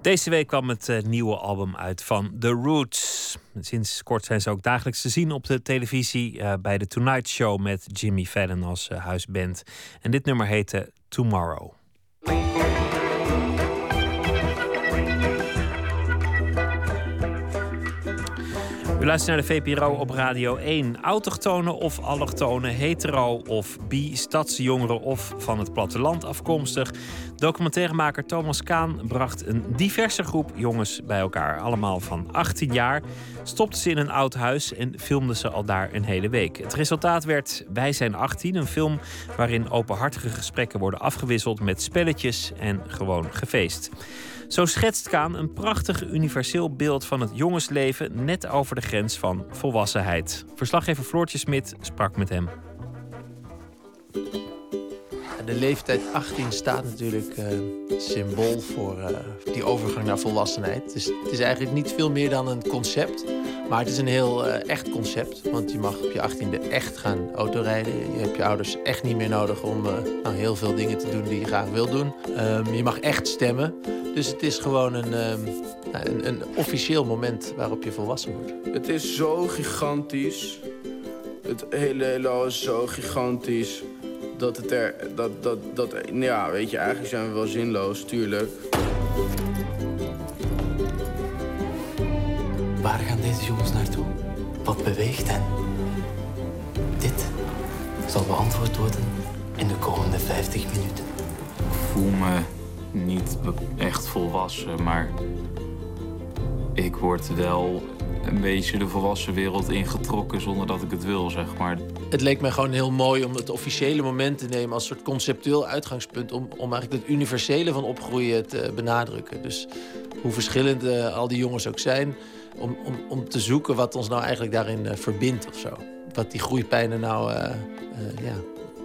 Deze week kwam het eh, nieuwe album uit van The Roots. Sinds kort zijn ze ook dagelijks te zien op de televisie eh, bij de Tonight Show met Jimmy Fallon als eh, huisband. En dit nummer heette Tomorrow. Luistert naar de VPRO op Radio 1. Autochtonen of allochtonen, hetero of bi, stadsjongeren of van het platteland afkomstig. Documentairemaker Thomas Kaan bracht een diverse groep jongens bij elkaar. Allemaal van 18 jaar. Stopte ze in een oud huis en filmde ze al daar een hele week. Het resultaat werd Wij zijn 18, een film waarin openhartige gesprekken worden afgewisseld met spelletjes en gewoon gefeest. Zo schetst Kaan een prachtig universeel beeld van het jongensleven net over de grens van volwassenheid. Verslaggever Floortje Smit sprak met hem. De leeftijd 18 staat natuurlijk uh, symbool voor uh, die overgang naar volwassenheid. Dus het is eigenlijk niet veel meer dan een concept. Maar het is een heel uh, echt concept. Want je mag op je 18e echt gaan autorijden. Je hebt je ouders echt niet meer nodig om nou, heel veel dingen te doen die je graag wil doen. Um, je mag echt stemmen. Dus het is gewoon een, um, een, een officieel moment waarop je volwassen wordt. Het is zo gigantisch. Het hele heelal is zo gigantisch dat het er. Dat, dat, dat, ja, weet je, eigenlijk zijn we wel zinloos, tuurlijk. Waar gaan deze jongens naartoe? Wat beweegt hen? Dit zal beantwoord worden in de komende 50 minuten. Ik voel me niet echt volwassen, maar ik word wel een beetje de volwassen wereld ingetrokken zonder dat ik het wil, zeg maar. Het leek mij gewoon heel mooi om het officiële moment te nemen als soort conceptueel uitgangspunt om, om eigenlijk het universele van opgroeien te benadrukken. Dus hoe verschillend uh, al die jongens ook zijn, om, om, om te zoeken wat ons nou eigenlijk daarin uh, verbindt of zo. Wat die groeipijnen nou, uh, ja,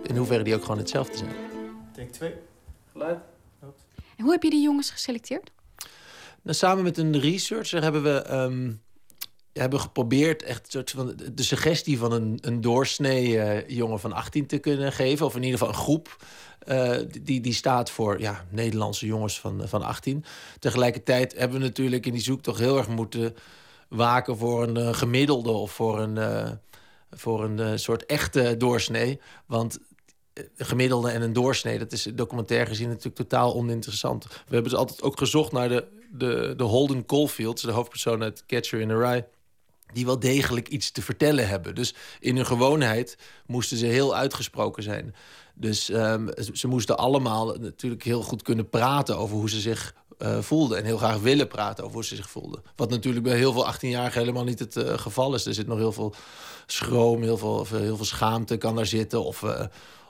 in hoeverre die ook gewoon hetzelfde zijn. Take 2, geluid. En hoe heb je die jongens geselecteerd? Nou, samen met een researcher hebben we um, hebben geprobeerd echt soort van de suggestie van een, een doorsnee uh, jongen van 18 te kunnen geven. Of in ieder geval een groep uh, die, die staat voor ja, Nederlandse jongens van, van 18. Tegelijkertijd hebben we natuurlijk in die zoektocht heel erg moeten waken voor een gemiddelde of voor een, voor een soort echte doorsnee. Want een gemiddelde en een doorsnee, dat is documentair gezien natuurlijk totaal oninteressant. We hebben dus altijd ook gezocht naar de, de, de Holden Caulfield, de hoofdpersoon uit Catcher in the Rye die wel degelijk iets te vertellen hebben. Dus in hun gewoonheid moesten ze heel uitgesproken zijn. Dus um, ze moesten allemaal natuurlijk heel goed kunnen praten over hoe ze zich uh, voelden. En heel graag willen praten over hoe ze zich voelden. Wat natuurlijk bij heel veel 18-jarigen helemaal niet het uh, geval is. Er zit nog heel veel schroom, heel veel, heel veel schaamte kan daar zitten. Of,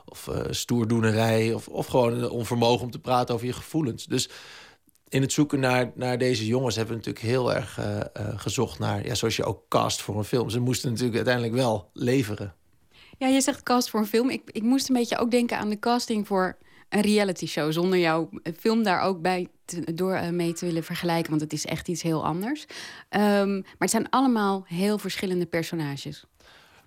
of stoerdoenerij. Of, of gewoon onvermogen om te praten over je gevoelens. Dus in het zoeken naar, naar deze jongens hebben we natuurlijk heel erg uh, uh, gezocht naar, ja, zoals je ook cast voor een film. Ze moesten natuurlijk uiteindelijk wel leveren. Ja, je zegt cast voor een film. Ik, ik moest een beetje ook denken aan de casting voor een reality show. Zonder jouw film daar ook bij door uh, mee te willen vergelijken, want het is echt iets heel anders. Um, maar het zijn allemaal heel verschillende personages.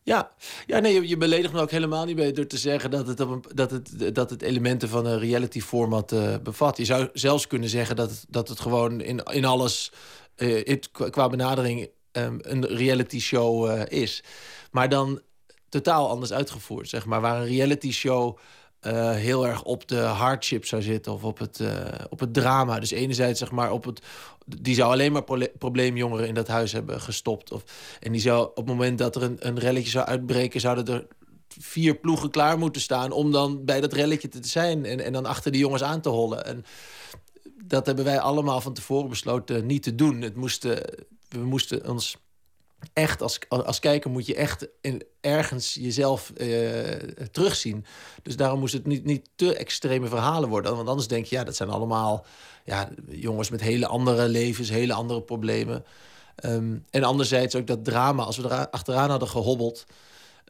Ja, ja nee, je, beledigt me ook helemaal niet bij door te zeggen dat het, dat het, dat het elementen van een reality format uh, bevat. Je zou zelfs kunnen zeggen dat het, dat het gewoon in, in alles, het, qua benadering, um, een reality show uh, is. Maar dan totaal anders uitgevoerd, zeg maar. Waar een reality show uh, heel erg op de hardship zou zitten of op het, uh, op het drama. Dus enerzijds zeg maar op het... Die zou alleen maar probleemjongeren in dat huis hebben gestopt. Of, en die zou op het moment dat er een, een relletje zou uitbreken... zouden er vier ploegen klaar moeten staan... om dan bij dat relletje te zijn en, en dan achter die jongens aan te hollen. En dat hebben wij allemaal van tevoren besloten niet te doen. Het moest, we moesten ons echt als, als kijker moet je echt in, ergens jezelf uh, terugzien. Dus daarom moest het niet, niet te extreme verhalen worden. Want anders denk je, ja, dat zijn allemaal ja, jongens met hele andere levens, hele andere problemen. Um, en anderzijds ook dat drama, als we er achteraan hadden gehobbeld...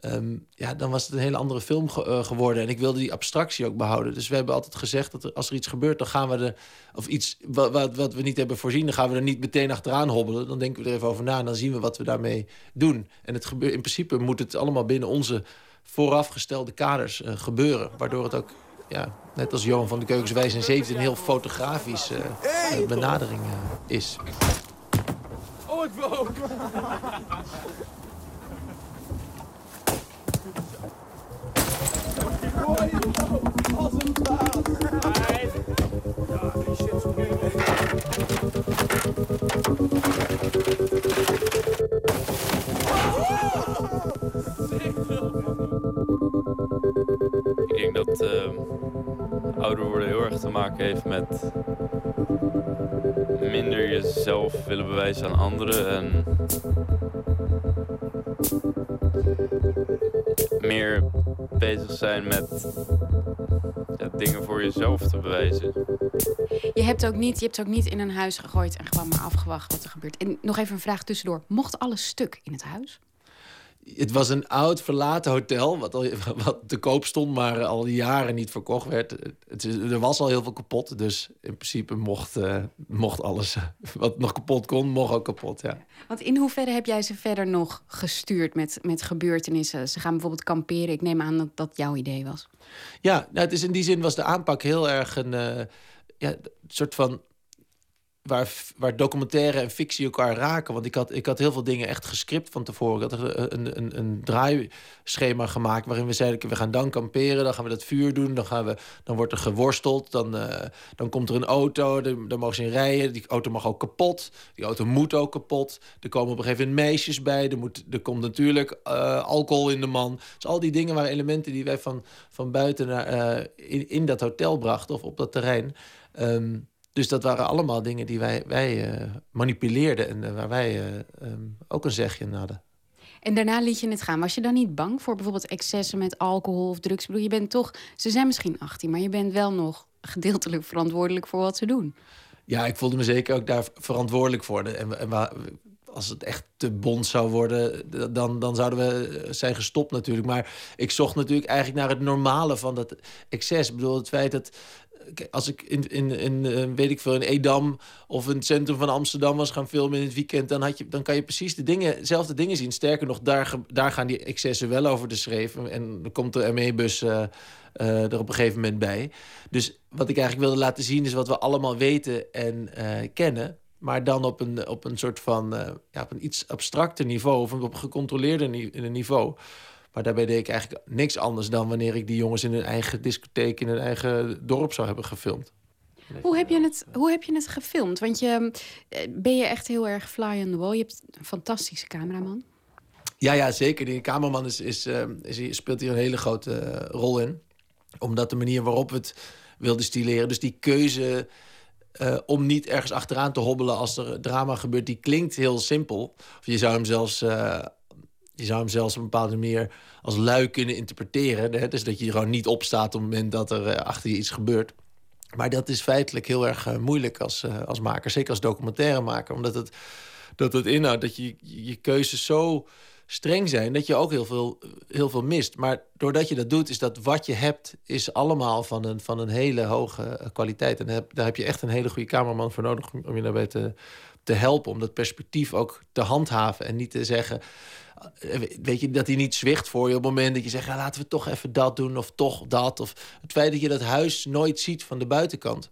Um, ja, dan was het een hele andere film ge uh, geworden. En ik wilde die abstractie ook behouden. Dus we hebben altijd gezegd dat er, als er iets gebeurt, dan gaan we er. Of iets wat, wat, wat, we niet hebben voorzien, dan gaan we er niet meteen achteraan hobbelen. Dan denken we er even over na en dan zien we wat we daarmee doen. En het gebeurt, in principe moet het allemaal binnen onze voorafgestelde kaders uh, gebeuren. Waardoor het ook, ja, net als Johan van de Keukens Wijs en 17, een heel fotografisch uh, hey, benadering is. Oh, ik wil ook. Als een baas. Ja, die shit zo Ik denk dat uh, ouder worden heel erg te maken heeft met minder jezelf willen bewijzen aan anderen en meer bezig zijn met dingen voor jezelf te bewijzen. Je hebt, ook niet, je hebt ook niet in een huis gegooid en gewoon maar afgewacht wat er gebeurt. En nog even een vraag tussendoor. Mocht alles stuk in het huis? Het was een oud verlaten hotel, wat, al, wat te koop stond, maar al die jaren niet verkocht werd. Het, er was al heel veel kapot, dus in principe mocht, uh, mocht alles wat nog kapot kon, mocht ook kapot, ja. Want in hoeverre heb jij ze verder nog gestuurd met, met gebeurtenissen? Ze gaan bijvoorbeeld kamperen, ik neem aan dat dat jouw idee was. Ja, nou, het is in die zin was de aanpak heel erg een uh, ja, soort van waar, waar documentaire en fictie elkaar raken. Want ik had, ik had heel veel dingen echt gescript van tevoren. Ik had een, een, een draaischema gemaakt waarin we zeiden... we gaan dan kamperen, dan gaan we dat vuur doen... dan, gaan we, dan wordt er geworsteld, dan, uh, dan komt er een auto, dan, mogen ze in rijden. Die auto mag ook kapot, die auto moet ook kapot. Er komen op een gegeven moment meisjes bij. Er, moet, er komt natuurlijk uh, alcohol in de man. Dus al die dingen waren elementen die wij van, van buiten naar, in, in dat hotel brachten... of op dat terrein... Um, dus dat waren allemaal dingen die wij, wij uh, manipuleerden en uh, waar wij uh, um, ook een zegje in hadden. En daarna liet je het gaan. Was je dan niet bang voor bijvoorbeeld excessen met alcohol of drugs? Ik bedoel, je bent toch, ze zijn misschien 18, maar je bent wel nog gedeeltelijk verantwoordelijk voor wat ze doen. Ja, ik voelde me zeker ook daar verantwoordelijk voor. En, en als het echt te bond zou worden, dan, dan zouden we zijn gestopt natuurlijk. Maar ik zocht natuurlijk eigenlijk naar het normale van dat excess. Ik bedoel, het feit dat als ik in, in, in, eh, weet ik veel, in Edam of in het centrum van Amsterdam was gaan filmen in het weekend, dan, had je, dan kan je precies de dingen, dezelfde dingen zien. Sterker nog, daar, daar gaan die excessen wel over de schreven. En dan komt de ME-bus uh, uh, er op een gegeven moment bij. Dus wat ik eigenlijk wilde laten zien is wat we allemaal weten en kennen. Maar dan op een, op een soort van ja, op een iets abstracter niveau of op een gecontroleerder niveau. Maar daarbij deed ik eigenlijk niks anders dan wanneer ik die jongens in hun eigen discotheek, in hun eigen dorp zou hebben gefilmd. Hoe heb je het, hoe heb je het gefilmd? Want je, eh, ben je echt heel erg fly on the wall? Je hebt een fantastische cameraman. Ja, ja zeker. Die cameraman is, is, uh, is, speelt hier een hele grote uh, rol in. Omdat de manier waarop we het wilden stileren. Dus die keuze uh, om niet ergens achteraan te hobbelen als er drama gebeurt, die klinkt heel simpel. Of je zou hem zelfs je zou hem zelfs op een bepaalde manier als lui kunnen interpreteren. Hè? Dus dat je gewoon niet opstaat op het moment dat er eh, achter je iets gebeurt. Maar dat is feitelijk heel erg uh, moeilijk als, uh, als maker. Zeker als documentairemaker. Omdat het, dat het inhoudt dat je, je keuzes zo streng zijn... dat je ook heel veel, heel veel mist. Maar doordat je dat doet, is dat wat je hebt... is allemaal van een, van een hele hoge kwaliteit. En heb, daar heb je echt een hele goede cameraman voor nodig... om je daarbij te, te helpen. Om dat perspectief ook te handhaven. En niet te zeggen eh, weet je, dat hij niet zwicht voor je op het moment dat je zegt... Laten we toch even dat doen of toch dat. Of het feit dat je dat huis nooit ziet van de buitenkant.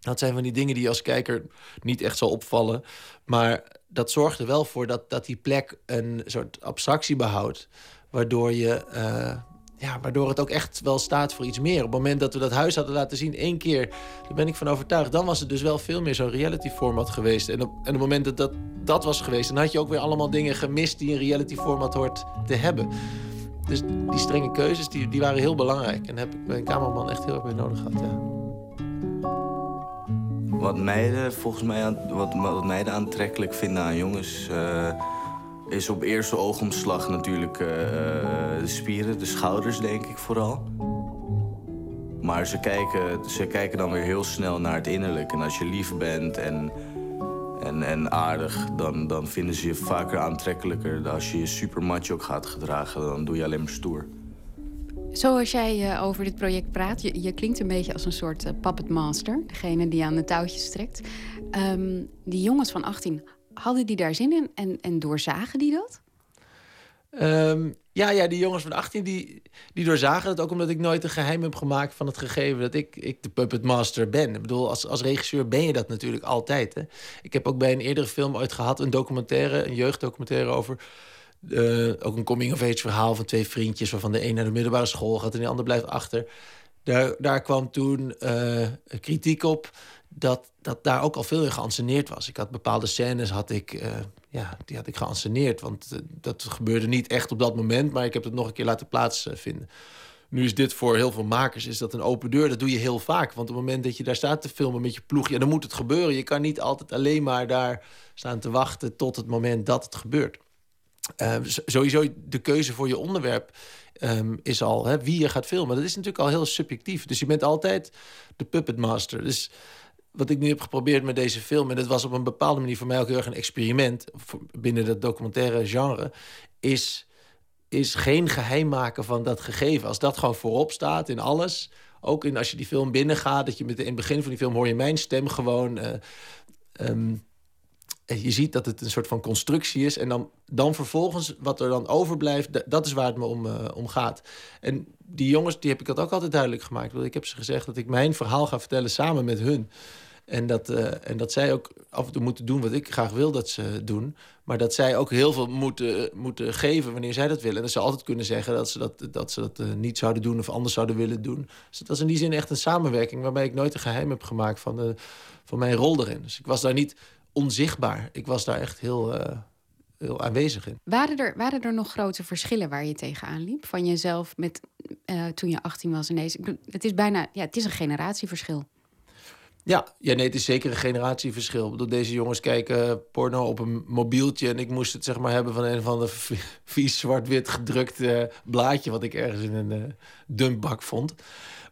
Dat zijn van die dingen die je als kijker niet echt zal opvallen. Maar dat zorgt er wel voor dat, dat die plek een soort abstractie behoudt. Waardoor je... Uh, ja, waardoor het ook echt wel staat voor iets meer. Op het moment dat we dat huis hadden laten zien, één keer, daar ben ik van overtuigd. Dan was het dus wel veel meer zo'n reality format geweest. En op, en op het moment dat, dat dat was geweest, dan had je ook weer allemaal dingen gemist die een reality format hoort te hebben. Dus die strenge keuzes, die, die waren heel belangrijk. En heb ik mijn cameraman echt heel erg mee nodig gehad, ja. Wat meiden volgens mij wat, wat meiden aantrekkelijk vinden aan jongens. Uh is op eerste oogomslag natuurlijk uh, de spieren, de schouders, denk ik vooral. Maar ze kijken, ze kijken dan weer heel snel naar het innerlijk. En als je lief bent en, en, en aardig, dan, dan vinden ze je vaker aantrekkelijker. Als je je super macho gaat gedragen, dan doe je alleen maar stoer. Zoals jij uh, over dit project praat, je, je, klinkt een beetje als een soort puppet master. Degene die aan de touwtjes trekt. Um, die jongens van 18 hadden die daar zin in en, en doorzagen die dat? Um, ja, ja, die jongens van 18 die, die doorzagen het ook omdat ik nooit een geheim heb gemaakt van het gegeven dat ik, ik de puppet master ben. Ik bedoel, als, als regisseur ben je dat natuurlijk altijd. Hè? Ik heb ook bij een eerdere film ooit gehad, een documentaire, een jeugddocumentaire over. Uh, ook een coming-of-age verhaal van twee vriendjes... waarvan de een naar de middelbare school gaat en de ander blijft achter. Daar, daar kwam toen uh, kritiek op dat, dat daar ook al veel in geanceneerd was. Ik had bepaalde scènes had ik, uh, ja, die had ik geanceneerd. Want uh, dat gebeurde niet echt op dat moment, maar ik heb het nog een keer laten plaatsvinden. Nu is dit voor heel veel makers is dat een open deur. Dat doe je heel vaak. Want op het moment dat je daar staat te filmen met je ploeg... Ja, dan moet het gebeuren. Je kan niet altijd alleen maar daar staan te wachten... tot het moment dat het gebeurt. Uh, sowieso de keuze voor je onderwerp um, is al hè, wie je gaat filmen. Dat is natuurlijk al heel subjectief. Dus je bent altijd de puppet master. Dus wat ik nu heb geprobeerd met deze film... en dat was op een bepaalde manier voor mij ook heel erg een experiment... binnen dat documentaire genre... is, is geen geheim maken van dat gegeven. Als dat gewoon voorop staat in alles... ook in, als je die film binnengaat... dat je met, in het begin van die film hoor je mijn stem gewoon... Uh, je ziet dat het een soort van constructie is. En dan, dan vervolgens, wat er dan overblijft, dat is waar het me om, uh, om gaat. En die jongens, die heb ik dat ook altijd duidelijk gemaakt. Ik heb ze gezegd dat ik mijn verhaal ga vertellen samen met hun. En dat, uh, en dat zij ook af en toe moeten doen wat ik graag wil dat ze doen. Maar dat zij ook heel veel moeten, moeten geven wanneer zij dat willen. En dat ze altijd kunnen zeggen dat ze dat, dat, ze dat uh, niet zouden doen of anders zouden willen doen. Dus dat was in die zin echt een samenwerking waarbij ik nooit een geheim heb gemaakt van, de, van mijn rol erin. Dus ik was daar niet onzichtbaar. Ik was daar echt heel, heel aanwezig in. Waren er, waren er nog grote verschillen waar je tegenaan liep? Van jezelf met, toen je 18 was en deze? Het is bijna ja, het is een generatieverschil. Ja, ja, nee, het is zeker een generatieverschil. Ik bedoel, deze jongens kijken porno op een mobieltje... en ik moest het zeg maar hebben van een van de vies zwart-wit gedrukt uh, blaadje... wat ik ergens in een uh, dumpbak vond.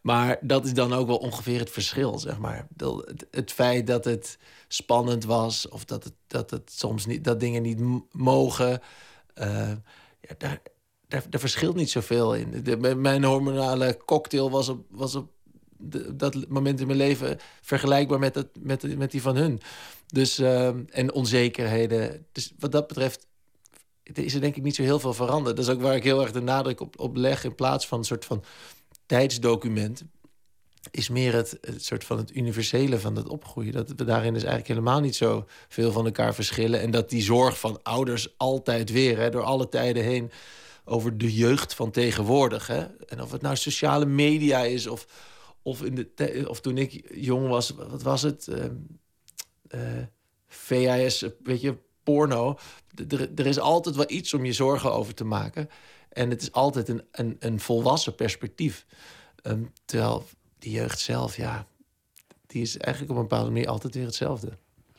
Maar dat is dan ook wel ongeveer het verschil, zeg maar. Het, feit dat het spannend was... of dat, het, dat, het soms niet, dat dingen niet mogen... Uh, ja, daar, daar, daar, verschilt niet zoveel in. De, mijn hormonale cocktail was op, was op dat moment in mijn leven vergelijkbaar met, dat, met, met die van hun. Dus, uh, en onzekerheden. Dus wat dat betreft is er denk ik niet zo heel veel veranderd. Dat is ook waar ik heel erg de nadruk op, op leg... in plaats van een soort van tijdsdocument... is meer het, het soort van het universele van het opgroeien. Dat we daarin dus eigenlijk helemaal niet zo veel van elkaar verschillen. En dat die zorg van ouders altijd weer, hè, door alle tijden heen... over de jeugd van tegenwoordig. Hè? En of het nou sociale media is of of, in de of toen ik jong was, wat was het? Uh, weet je, porno. Er is altijd wel iets om je zorgen over te maken. En het is altijd een, een, een volwassen perspectief. Um, terwijl die jeugd zelf, ja, die is eigenlijk op een bepaalde manier altijd weer hetzelfde.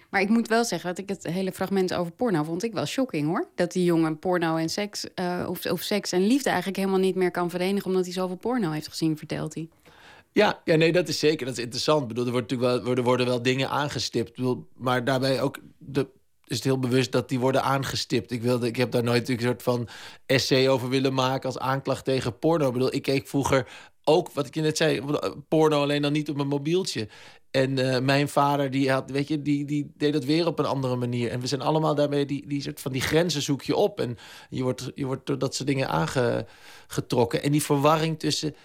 Maar ik moet wel zeggen dat ik het hele fragment over porno vond ik wel shocking hoor. Dat die jongen porno en seks, uh, of, of seks en liefde eigenlijk helemaal niet meer kan verenigen omdat hij zoveel porno heeft gezien, vertelt hij. Ja, ja, nee, dat is zeker. Dat is interessant. Ik bedoel, er, wordt natuurlijk wel, er worden wel dingen aangestipt. Maar daarbij ook de, is het heel bewust dat die worden aangestipt. Ik, wilde, ik heb daar nooit een soort van essay over willen maken als aanklacht tegen porno. Ik bedoel, ik keek vroeger ook, wat ik je net zei, porno alleen dan niet op mijn mobieltje. En uh, mijn vader, die, had, weet je, die, die deed dat weer op een andere manier. En we zijn allemaal daarmee, die, die soort van die grenzen zoek je op. En je wordt, je wordt door dat soort dingen aangetrokken. En die verwarring tussen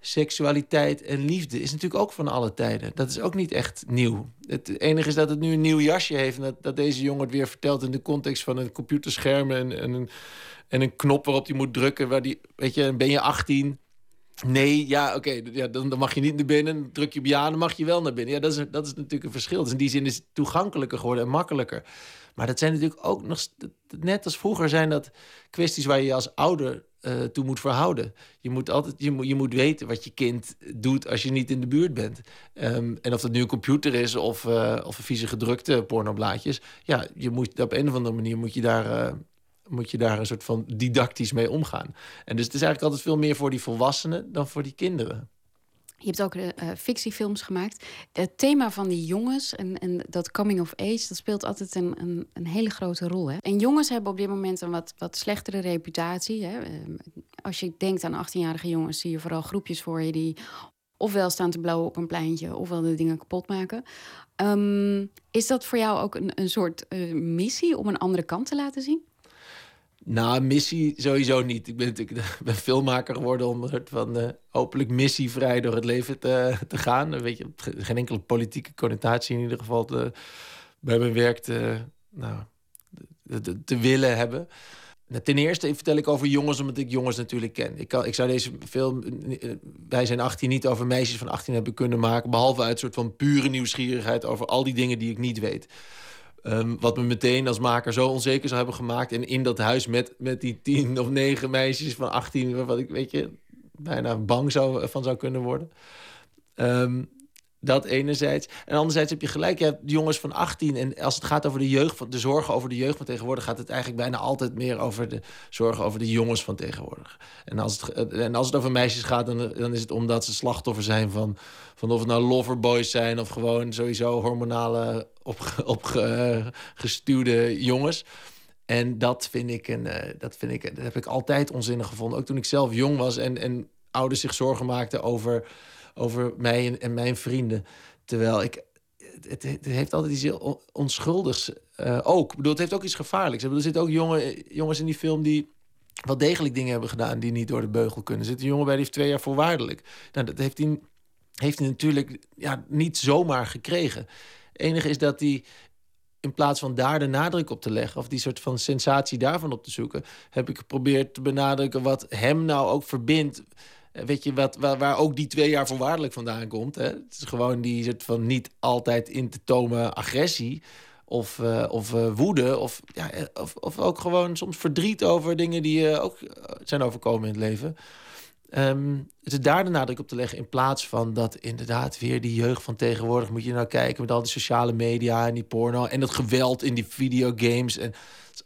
seksualiteit en liefde is natuurlijk ook van alle tijden. Dat is ook niet echt nieuw. Het enige is dat het nu een nieuw jasje heeft... en dat, dat deze jongen het weer vertelt in de context van een computerscherm... en, en, een, en een knop waarop hij moet drukken. Waar die, weet je, ben je 18... Nee, ja, oké, ja, dan, dan, mag je niet naar binnen. Druk je op ja, dan mag je wel naar binnen. Ja, dat is, dat is natuurlijk een verschil. Dus in die zin is het toegankelijker geworden en makkelijker. Maar dat zijn natuurlijk ook nog... Net als vroeger zijn dat kwesties waar je als ouder uh, toe moet verhouden. Je moet, altijd, je, moet, je moet weten wat je kind doet als je niet in de buurt bent. Um, en of dat nu een computer is of, uh, of een vieze gedrukte pornoblaadjes. Ja, je moet, op een of andere manier moet je, daar, uh, moet je daar een soort van didactisch mee omgaan. En dus het is eigenlijk altijd veel meer voor die volwassenen dan voor die kinderen. Je hebt ook uh, fictiefilms gemaakt. Het thema van die jongens en, en dat coming of age, dat speelt altijd een, een, een, hele grote rol. Hè? En jongens hebben op dit moment een wat, wat slechtere reputatie. Hè? Ehm, als je denkt aan 18-jarige jongens, zie je vooral groepjes voor je die ofwel staan te blauwen op een pleintje, ofwel de dingen kapot maken. Um, is dat voor jou ook een, een soort missie om een andere kant te laten zien? Nou, missie sowieso niet. Ik ben natuurlijk ben filmmaker geworden om van uh, hopelijk missievrij door het leven te, te gaan. Weet je, geen enkele politieke connotatie in ieder geval bij mijn werk te, nou, willen hebben. Nou, ten eerste vertel ik over jongens, omdat ik jongens natuurlijk ken. Ik, kan, ik zou deze film, eh, wij zijn 18, niet over meisjes van 18 hebben kunnen maken. Behalve uit een soort van pure nieuwsgierigheid over al die dingen die ik niet weet. Um, wat me meteen als maker zo onzeker zou hebben gemaakt. En in dat huis met, met die tien of negen meisjes van 18, waarvan ik weet je, bijna bang zou, van zou kunnen worden. Um, dat enerzijds. En anderzijds heb je gelijk, je hebt jongens van 18. En als het gaat over de jeugd, de zorgen over de jeugd van tegenwoordig, gaat het eigenlijk bijna altijd meer over de zorgen over de jongens van tegenwoordig. En als het, en als het over meisjes gaat, dan, dan is het omdat ze slachtoffer zijn van, van of het nou loverboys zijn of gewoon sowieso hormonale opgestuurde op, jongens. En dat vind ik een, eh, dat vind ik, heb ik altijd onzinnig gevonden. Ook toen ik zelf jong was en, en ouders zich zorgen maakten over over mij en, mijn vrienden. Terwijl ik. Het, het, heeft altijd iets heel onschuldigs uh, ook. Ik bedoel, het heeft ook iets gevaarlijks. er zitten ook jonge, jongens in die film die wel degelijk dingen hebben gedaan die niet door de beugel kunnen. Er zit een jongen bij die heeft twee jaar voorwaardelijk. Nou, dat heeft hij, heeft hij natuurlijk ja, niet zomaar gekregen. Enige is dat hij in plaats van daar de nadruk op te leggen... of die soort van sensatie daarvan op te zoeken... heb ik geprobeerd te benadrukken wat hem nou ook verbindt eh, weet je, wat, waar, ook die twee jaar voorwaardelijk vandaan komt. Hè? Het is gewoon die soort van niet altijd in te tomen agressie of, uh, of uh, woede. Of, ja, of, of ook gewoon soms verdriet over dingen die uh, ook zijn overkomen in het leven. Um, het is daar de nadruk op te leggen in plaats van dat inderdaad weer die jeugd van tegenwoordig moet je nou kijken met al die sociale media en die porno en dat geweld in die videogames en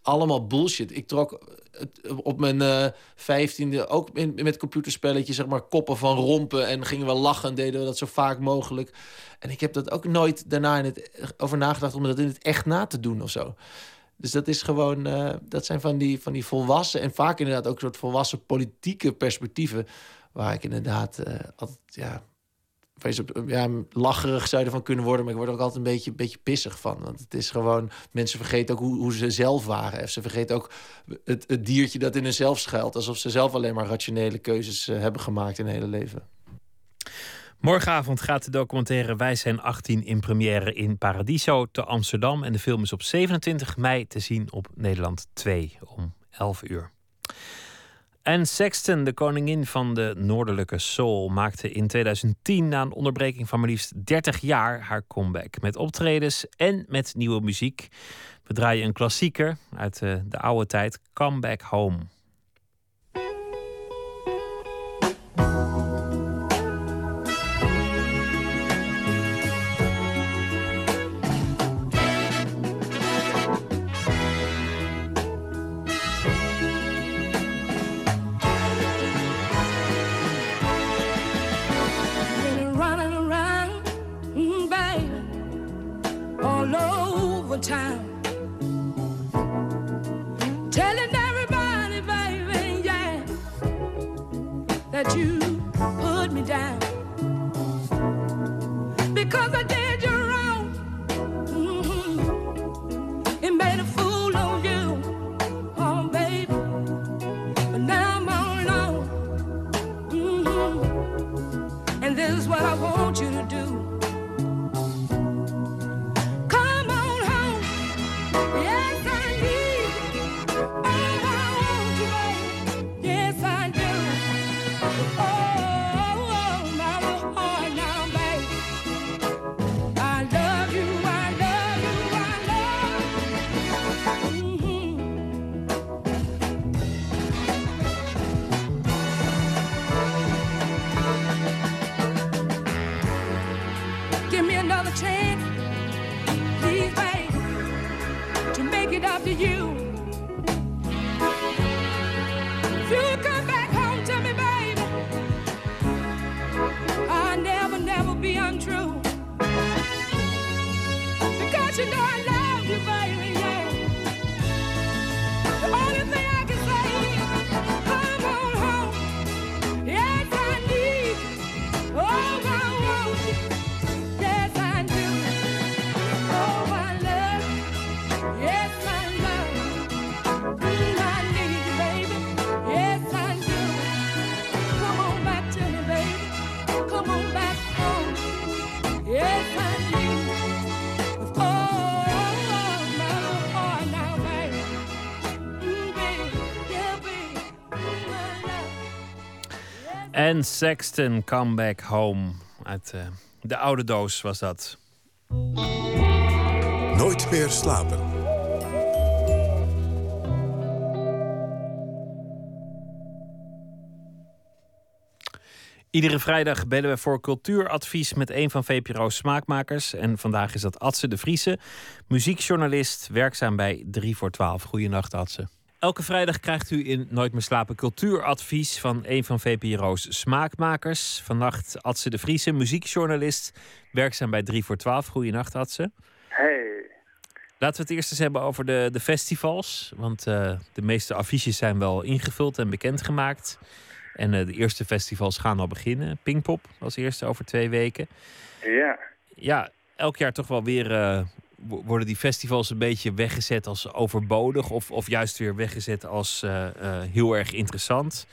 allemaal bullshit. Ik trok op mijn uh, vijftiende ook met computerspelletjes zeg maar koppen van rompen en gingen we lachen deden we dat zo vaak mogelijk. En ik heb dat ook nooit daarna in het, over nagedacht om dat in het echt na te doen of zo. Dus dat is gewoon, uh, dat zijn van die, van die volwassen en vaak inderdaad ook een soort volwassen politieke perspectieven. Waar ik inderdaad altijd, ja, ja, lacherig zou van kunnen worden. Maar ik word er ook altijd een beetje, beetje pissig van. Want het is gewoon, mensen vergeten ook hoe, hoe ze zelf waren. Of ze vergeten ook het, het diertje dat in hunzelf schuilt. Alsof ze zelf alleen maar rationele keuzes uh, hebben gemaakt in hun hele leven. Morgenavond gaat de documentaire Wij zijn 18 in première in Paradiso te Amsterdam. En de film is op 27 mei te zien op Nederland 2 om 11 uur. En Sexton, de koningin van de Noordelijke Soul, maakte in 2010 na een onderbreking van maar liefst 30 jaar haar comeback. Met optredens en met nieuwe muziek. We draaien een klassieker uit de, de oude tijd, Come Back Home. En Sexton, Come Back Home. Uit uh, de oude doos was dat. Nooit meer slapen. Iedere vrijdag bellen we voor cultuuradvies met een van VPRO's smaakmakers. En vandaag is dat Adse de Vriese, muziekjournalist, werkzaam bij 3 voor 12. Goedenacht, Adse. Elke vrijdag krijgt u in Nooit meer slapen cultuuradvies van een van VPRO's smaakmakers. Vannacht Adse de Vriese, muziekjournalist, werkzaam bij 3 voor 12. Goedenacht Adse. Hey. Laten we het eerst eens hebben over de, de festivals. Want uh, de meeste affiches zijn wel ingevuld en bekendgemaakt. En uh, de eerste festivals gaan al beginnen. Pinkpop als eerste over twee weken. Ja. Ja, elk jaar toch wel weer uh, worden die festivals een beetje weggezet als overbodig of, of juist weer weggezet als uh, uh, heel erg interessant.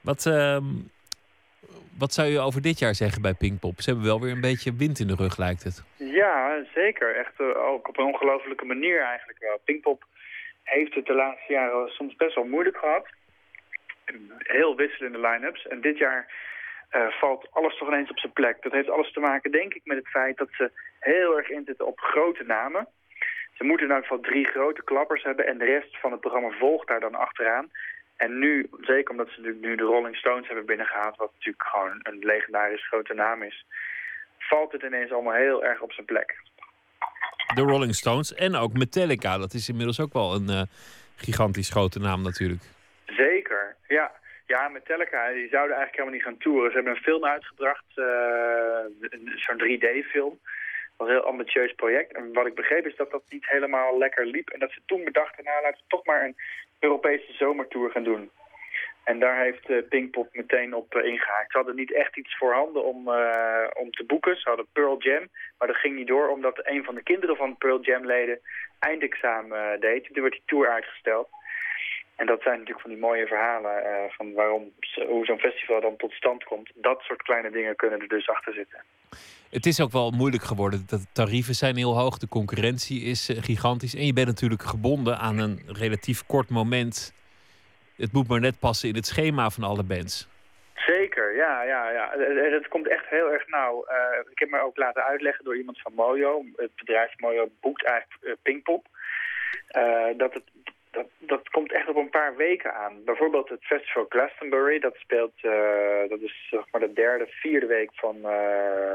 Wat, uh, wat zou je over dit jaar zeggen bij Pinkpop? Ze hebben wel weer een beetje wind in de rug, lijkt het. Ja, zeker. Echt uh, ook op een ongelofelijke manier eigenlijk wel. Pinkpop heeft het de laatste jaren soms best wel moeilijk gehad. Heel wisselende line-ups. En dit jaar uh, valt alles toch ineens op zijn plek. Dat heeft alles te maken, denk ik, met het feit dat ze heel erg inzitten op grote namen. Ze moeten in ieder geval drie grote klappers hebben en de rest van het programma volgt daar dan achteraan. En nu, zeker omdat ze nu, nu de Rolling Stones hebben binnengehaald... wat natuurlijk gewoon een legendarisch grote naam is... valt het ineens allemaal heel erg op zijn plek. De Rolling Stones en ook Metallica. Dat is inmiddels ook wel een uh, gigantisch grote naam natuurlijk. Zeker, ja. Ja, Metallica, die zouden eigenlijk helemaal niet gaan toeren. Ze hebben een film uitgebracht, uh, zo'n 3D-film. Dat was een heel ambitieus project. En wat ik begreep is dat dat niet helemaal lekker liep. En dat ze toen bedachten, nou laten we toch maar een Europese zomertour gaan doen. En daar heeft uh, Pinkpop meteen op uh, ingehaakt. Ze hadden niet echt iets voorhanden om, om te boeken. Ze hadden Pearl Jam, maar dat ging niet door omdat een van de kinderen van Pearl Jam leden eindexamen deed. Toen werd die tour uitgesteld. En dat zijn natuurlijk van die mooie verhalen van waarom, hoe zo'n festival dan tot stand komt. Dat soort kleine dingen kunnen er dus achter zitten. Het is ook wel moeilijk geworden. De tarieven zijn heel hoog, de concurrentie is gigantisch. En je bent natuurlijk gebonden aan een relatief kort moment het moet maar net passen in het schema van alle bands. Zeker, ja, ja, ja. Het komt echt heel erg nauw. Uh, ik heb me ook laten uitleggen door iemand van Mojo. Het bedrijf Mojo boekt eigenlijk uh, Pinkpop. Uh, dat, het, dat, dat komt echt op een paar weken aan. Bijvoorbeeld het festival Glastonbury. Dat speelt, dat is zeg maar de derde, vierde week van,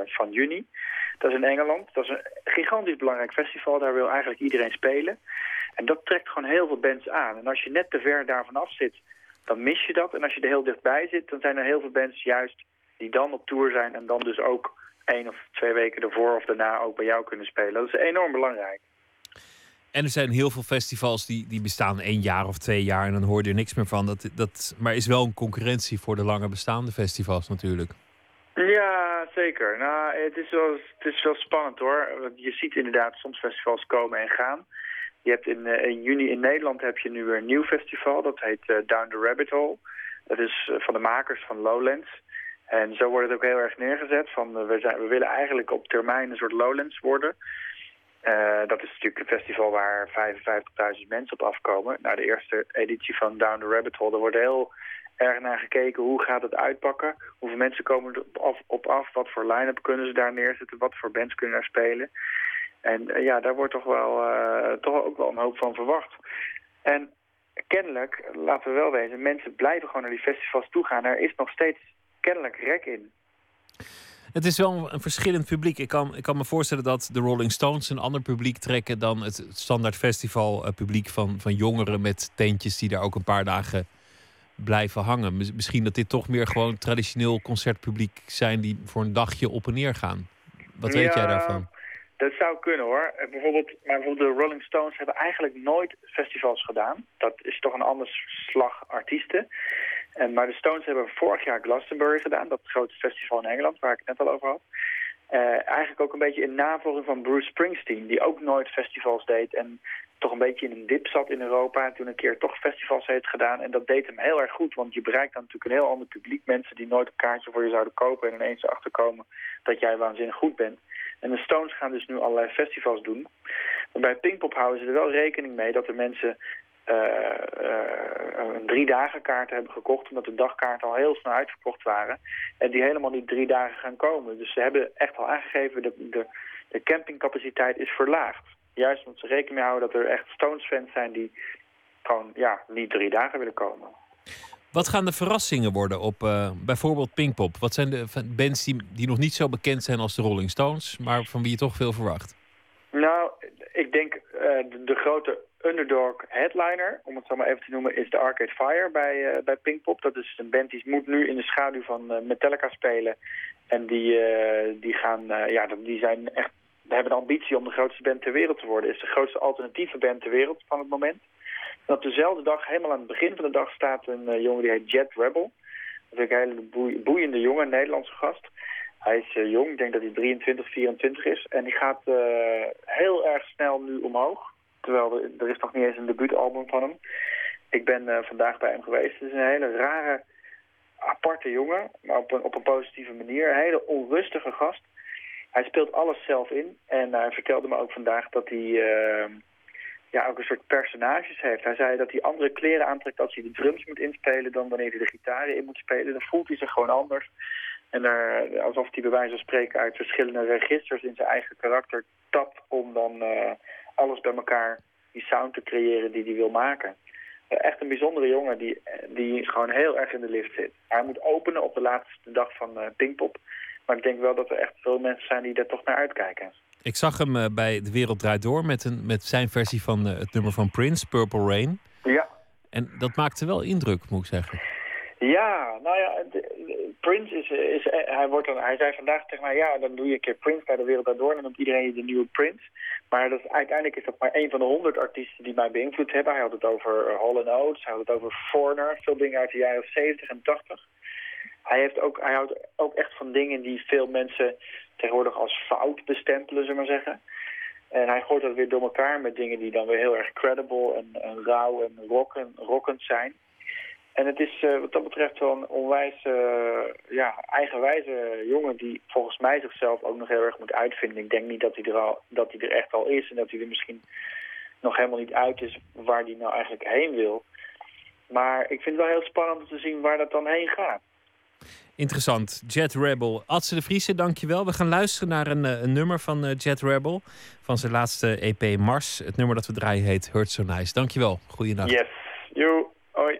van juni. Dat is in Engeland. Dat is een gigantisch belangrijk festival. Daar wil eigenlijk iedereen spelen. En dat trekt gewoon heel veel bands aan. En als je net te ver daarvan af zit, dan mis je dat. En als je er heel dichtbij zit, dan zijn er heel veel bands juist die dan op tour zijn... en dan dus ook één of twee weken ervoor of daarna ook bij jou kunnen spelen. Dat is enorm belangrijk. En er zijn heel veel festivals die, die bestaan één jaar of twee jaar... en dan hoor je er niks meer van. Dat, dat, maar is wel een concurrentie voor de langer bestaande festivals natuurlijk. Ja, zeker. Nou, het is wel, het is wel spannend hoor. Je ziet inderdaad soms festivals komen en gaan... Je hebt in, in, juni in Nederland heb je nu weer een nieuw festival. Dat heet uh, Down the Rabbit Hole. Dat is uh, van de makers van Lowlands. En zo wordt het ook heel erg neergezet. Van, we, zijn, we willen eigenlijk op termijn een soort Lowlands worden. Dat is natuurlijk een festival waar 55.000 mensen op afkomen. Nou, de eerste editie van Down the Rabbit Hole, daar wordt heel erg naar gekeken. Hoe gaat het uitpakken? Hoeveel mensen komen er op af? Op af? Wat voor line-up kunnen ze daar neerzetten? Wat voor bands kunnen er spelen? En uh, ja, daar wordt toch, wel, uh, toch ook wel een hoop van verwacht. En kennelijk, laten we wel wezen, mensen blijven gewoon naar die festivals toe gaan. Er is nog steeds kennelijk rek in. Het is wel een verschillend publiek. Ik kan, ik kan me voorstellen dat de Rolling Stones een ander publiek trekken dan het standaard festival uh, publiek van, van jongeren met tentjes die daar ook een paar dagen blijven hangen. Misschien dat dit toch meer gewoon traditioneel concertpubliek zijn die voor een dagje op en neer gaan. Wat weet jij daarvan? Dat zou kunnen hoor. Eh, bijvoorbeeld, maar bijvoorbeeld de Rolling Stones hebben eigenlijk nooit festivals gedaan. Dat is toch een ander slag artiesten. En, maar de Stones hebben vorig jaar Glastonbury gedaan. Dat grote festival in Engeland, waar ik het net al over had. Uh, eigenlijk ook een beetje in navolging van Bruce Springsteen, die ook nooit festivals deed en toch een beetje in een dip zat in Europa en toen een keer toch festivals heeft gedaan. En dat deed hem heel erg goed, want je bereikt dan natuurlijk een heel ander publiek. Mensen die nooit een kaartje voor je zouden kopen en ineens achterkomen dat jij waanzinnig goed bent. En de Stones gaan dus nu allerlei festivals doen. Maar bij Pinkpop houden ze er wel rekening mee dat de mensen een drie dagen kaart hebben gekocht... omdat de dagkaarten al heel snel uitverkocht waren... en die helemaal niet drie dagen gaan komen. Dus ze hebben echt al aangegeven... de, de, de campingcapaciteit is verlaagd. Juist omdat ze rekening mee houden dat er echt Stones-fans zijn... die gewoon ja, niet drie dagen willen komen. Wat gaan de verrassingen worden op uh, bijvoorbeeld Pinkpop? Wat zijn de bands die, die nog niet zo bekend zijn als de Rolling Stones, maar van wie je toch veel verwacht? Nou, ik denk uh, de, de, grote underdog headliner, om het zo maar even te noemen, is de Arcade Fire bij, uh, bij Pinkpop. Dat is een band die moet nu in de schaduw van Metallica spelen. En die, die, gaan, ja, die zijn echt, hebben de ambitie om de grootste band ter wereld te worden. Is de grootste alternatieve band ter wereld van het moment. En op dezelfde dag, helemaal aan het begin van de dag, staat een uh, jongen die heet Jet Rebel. Dat is een hele boeiende jongen, een Nederlandse gast. Hij is uh, jong, ik denk dat hij 23, 24 is. En die gaat uh, heel erg snel nu omhoog. Terwijl er, is nog niet eens een debuutalbum van hem. Ik ben vandaag bij hem geweest. Het is een hele rare, aparte jongen, maar op een, op een positieve manier. Een hele onrustige gast. Hij speelt alles zelf in. En hij vertelde me ook vandaag dat hij ja, ook een soort personages heeft. Hij zei dat hij andere kleren aantrekt als hij de drums moet inspelen... dan wanneer hij de gitaren in moet spelen. Dan voelt hij zich gewoon anders. En daar, alsof hij bij wijze van spreken uit verschillende registers in zijn eigen karakter tapt... om dan uh, alles bij elkaar, die sound te creëren die hij wil maken. Eh, echt een bijzondere jongen die, die gewoon heel erg in de lift zit. Hij moet openen op de laatste dag van uh, Pinkpop. Maar ik denk wel dat er echt veel mensen zijn die daar toch naar uitkijken. Ik zag hem bij De Wereld Draait Door met, een, met zijn versie van het nummer van Prince, Purple Rain. Ja. En dat maakte wel indruk, moet ik zeggen. Ja, nou ja, Prince is, is hij, wordt dan, hij zei vandaag tegen mij, ja, dan doe je een keer Prince bij De Wereld Draait Door en dan noemt iedereen je de nieuwe Prince. Maar dat uiteindelijk is dat maar één van de honderd artiesten die mij beïnvloed hebben. Hij had het over uh, Hall Oates, hij had het over Foreigner, veel dingen uit de jaren 70 en 80. Hij, heeft ook, hij houdt ook echt van dingen die veel mensen tegenwoordig als fout bestempelen, zullen we maar zeggen. En hij gooit dat weer door elkaar met dingen die dan weer heel erg credible en, en rauw en rocken, rockend zijn. En het is uh, wat dat betreft wel een onwijs uh, ja, eigenwijze jongen die volgens mij zichzelf ook nog heel erg moet uitvinden. Ik denk niet dat hij, er al, dat hij er echt al is en dat hij er misschien nog helemaal niet uit is waar hij nou eigenlijk heen wil. Maar ik vind het wel heel spannend om te zien waar dat dan heen gaat. Interessant. Jet Rebel. Adse de Vriese, dankjewel. We gaan luisteren naar een, een nummer van uh, Jet Rebel. Van zijn laatste EP Mars. Het nummer dat we draaien heet Hurt So Nice. Dankjewel. Goeiedag. Yes. Yo. Hoi.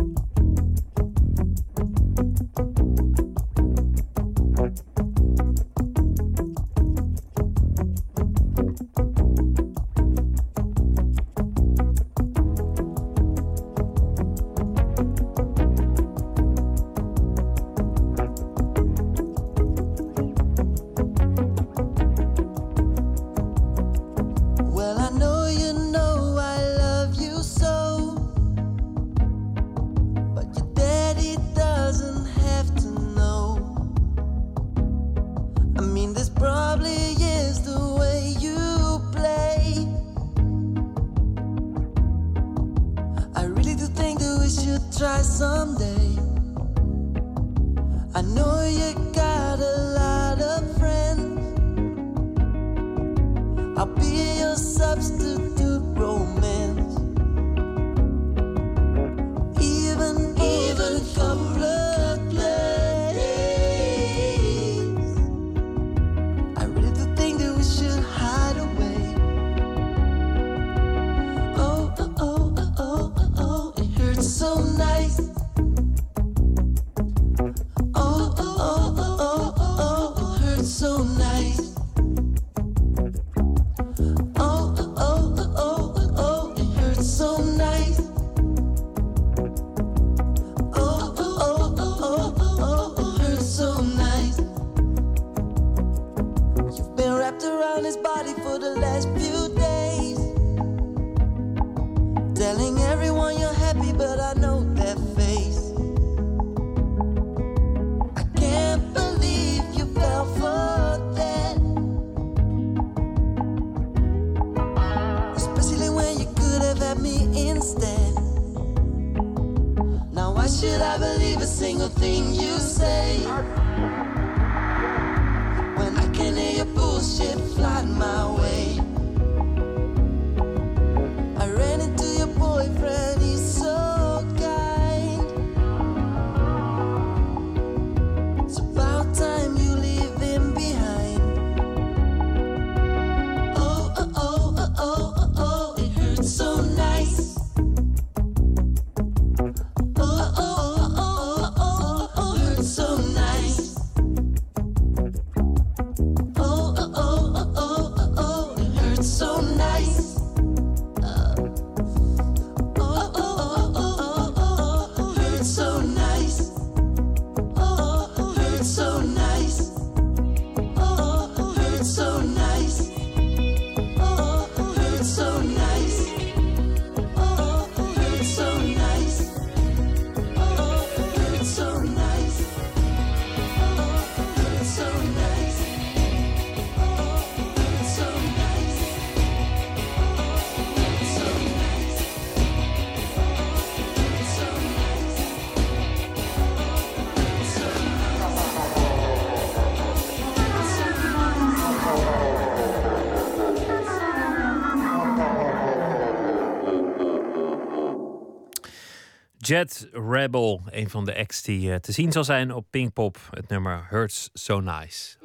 Jet Rebel, een van de acts die eh, te zien zal zijn op Pinkpop. Het nummer Hurts So Nice.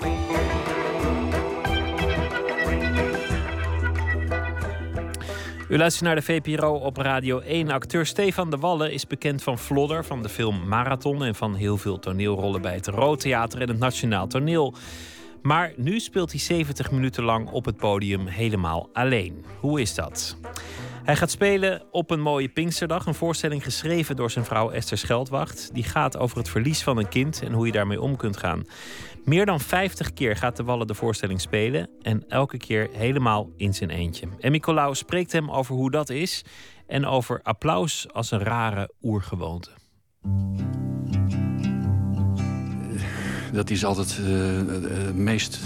U luistert naar de VPRO op Radio 1. Acteur Stefan de Wallen is bekend van Flodder, van de film Marathon en van heel veel toneelrollen bij het Rood Theater en het Nationaal Toneel. Maar nu speelt hij 70 minuten lang op het podium helemaal alleen. Hoe is dat? Hij gaat spelen op een mooie Pinksterdag. Een voorstelling geschreven door zijn vrouw Esther Scheldwacht. Die gaat over het verlies van een kind en hoe je daarmee om kunt gaan. Meer dan 50 keer gaat de Wallen de voorstelling spelen. En elke keer helemaal in zijn eentje. En Nicolaou spreekt hem over hoe dat is. En over applaus als een rare oergewoonte. Dat is altijd het meest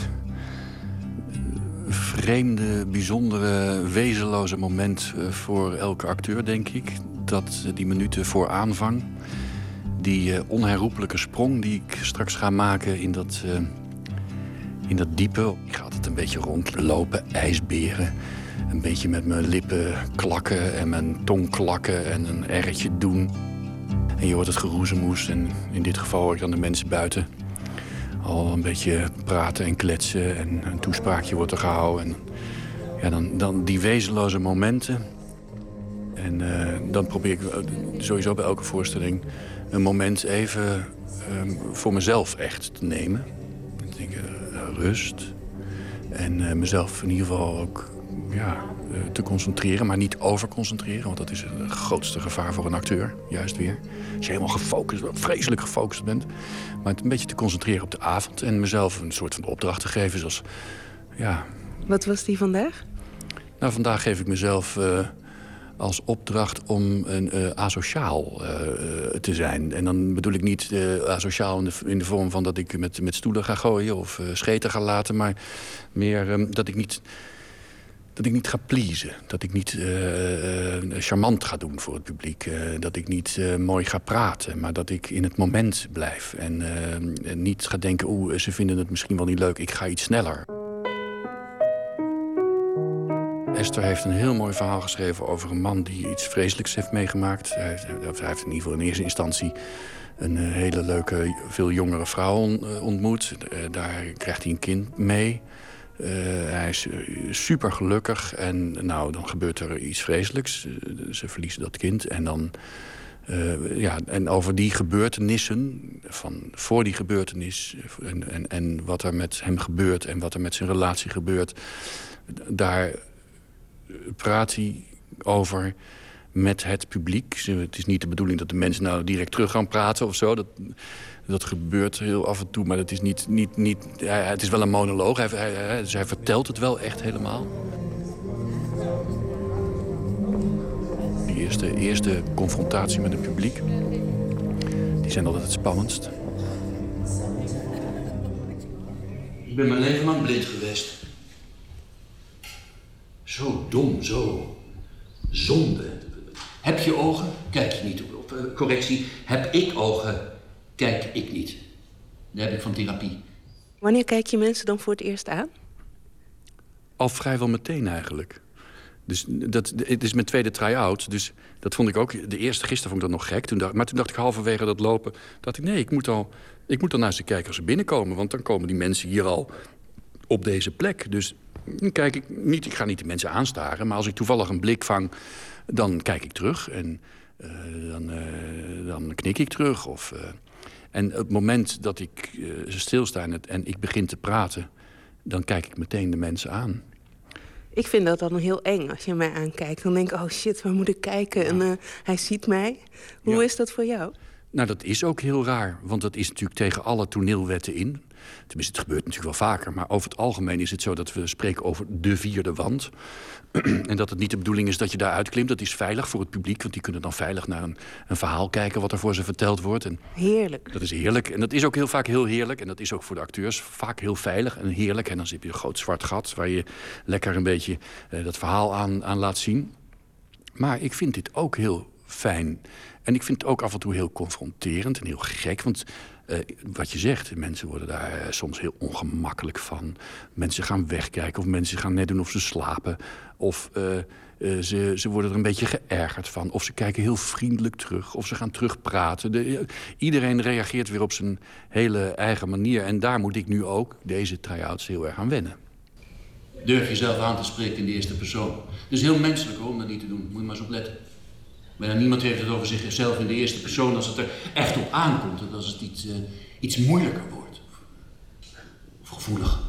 vreemde, bijzondere, wezenloze moment eh, voor elke acteur, denk ik. Dat die minuten voor aanvang. Die uh, onherroepelijke sprong die ik straks ga maken in dat, uh, in dat diepe. Ik ga altijd een beetje rondlopen, ijsberen. Een beetje met mijn lippen klakken en mijn tong klakken en een erretje doen. En je hoort het geroezemoes en in dit geval hoor ik dan de mensen buiten al een beetje praten en kletsen en een toespraakje wordt er gehouden. En, ja, dan, dan die wezenloze momenten. En uh, dan probeer ik sowieso bij elke voorstelling een moment even um, voor mezelf echt te nemen. Ik denk, uh, rust. En mezelf in ieder geval ook ja, te concentreren, maar niet overconcentreren. Want dat is het grootste gevaar voor een acteur, juist weer. Als je helemaal gefocust, vreselijk gefocust bent. Maar het een beetje te concentreren op de avond. En mezelf een soort van opdracht te geven. Zoals, ja... Wat was die vandaag? Nou, vandaag geef ik mezelf uh, als opdracht om een uh, asociaal uh, te zijn. En dan bedoel ik niet asociaal in de, in de, vorm van dat ik met, met stoelen ga gooien of scheten ga laten. Maar meer um, dat ik niet dat ik niet ga pleasen. Dat ik niet uh, charmant ga doen voor het publiek. Uh, dat ik niet mooi ga praten. Maar dat ik in het moment blijf. En niet ga denken, oeh, ze vinden het misschien wel niet leuk. Ik ga iets sneller. Esther heeft een heel mooi verhaal geschreven over een man die iets vreselijks heeft meegemaakt. Hij heeft, hij heeft in ieder geval in eerste instantie een hele leuke, veel jongere vrouw ontmoet. daar krijgt hij een kind mee. Uh, hij is super gelukkig en nou, dan gebeurt er iets vreselijks. ze verliezen dat kind en dan... Ja, en over die gebeurtenissen, van voor die gebeurtenis... En, en, en wat er met hem gebeurt en wat er met zijn relatie gebeurt... daar praat hij over met het publiek. Het is niet de bedoeling dat de mensen nou direct terug gaan praten of zo. Dat, dat gebeurt heel af en toe, maar het is, niet, niet, niet, het is wel een monoloog. Hij, hij, dus hij vertelt het wel echt helemaal. Die eerste, eerste confrontatie met het publiek... die zijn altijd het spannendst. Ik ben mijn leven lang blind geweest. Zo dom, zo zonde. Heb je ogen? Kijk je niet op. Uh, correctie, heb ik ogen? Kijk ik niet. Dat heb ik van therapie. Wanneer kijk je mensen dan voor het eerst aan? Al vrijwel meteen eigenlijk. Dus dat, het is mijn tweede try-out. Dus dat vond ik ook... De eerste gisteren vond ik dat nog gek. Toen dacht, maar toen dacht ik halverwege dat lopen... dat ik, nee, ik moet, al, ik moet al naar ze kijken als ze binnenkomen. Want dan komen die mensen hier al op deze plek. Dus kijk ik niet... Ik ga niet de mensen aanstaren. Maar als ik toevallig een blik vang, dan kijk ik terug. En uh, dan, uh, dan knik ik terug. Of... Uh, en op het moment dat ik stilsta en, het, en ik begin te praten... dan kijk ik meteen de mensen aan. Ik vind dat dan heel eng als je mij aankijkt. Dan denk ik, oh shit, waar moet ik kijken? Ja. En uh, hij ziet mij. Hoe ja. is dat voor jou? Nou, dat is ook heel raar. Want dat is natuurlijk tegen alle toneelwetten in. Tenminste, het gebeurt natuurlijk wel vaker. Maar over het algemeen is het zo dat we spreken over de vierde wand. en dat het niet de bedoeling is dat je daar uitklimt. Dat is veilig voor het publiek. Want die kunnen dan veilig naar een, een verhaal kijken... wat er voor ze verteld wordt. En heerlijk. Dat is heerlijk. En dat is ook heel vaak heel heerlijk. En dat is ook voor de acteurs vaak heel veilig en heerlijk. En dan heb je een groot zwart gat... waar je lekker een beetje uh, dat verhaal aan, aan laat zien. Maar ik vind dit ook heel fijn. En ik vind het ook af en toe heel confronterend en heel gek. Want uh, wat je zegt, mensen worden daar uh, soms heel ongemakkelijk van. Mensen gaan wegkijken of mensen gaan net doen of ze slapen. Of uh, ze, ze worden er een beetje geërgerd van. Of ze kijken heel vriendelijk terug. Of ze gaan terugpraten. De, iedereen reageert weer op zijn hele eigen manier. En daar moet ik nu ook, deze try-outs, heel erg aan wennen. Durf jezelf aan te spreken in de eerste persoon. Het is heel menselijk om dat niet te doen. Moet je maar eens op letten. Bijna niemand heeft het over zichzelf in de eerste persoon als het er echt op aankomt. En als het iets, uh, iets moeilijker wordt. Of gevoelig.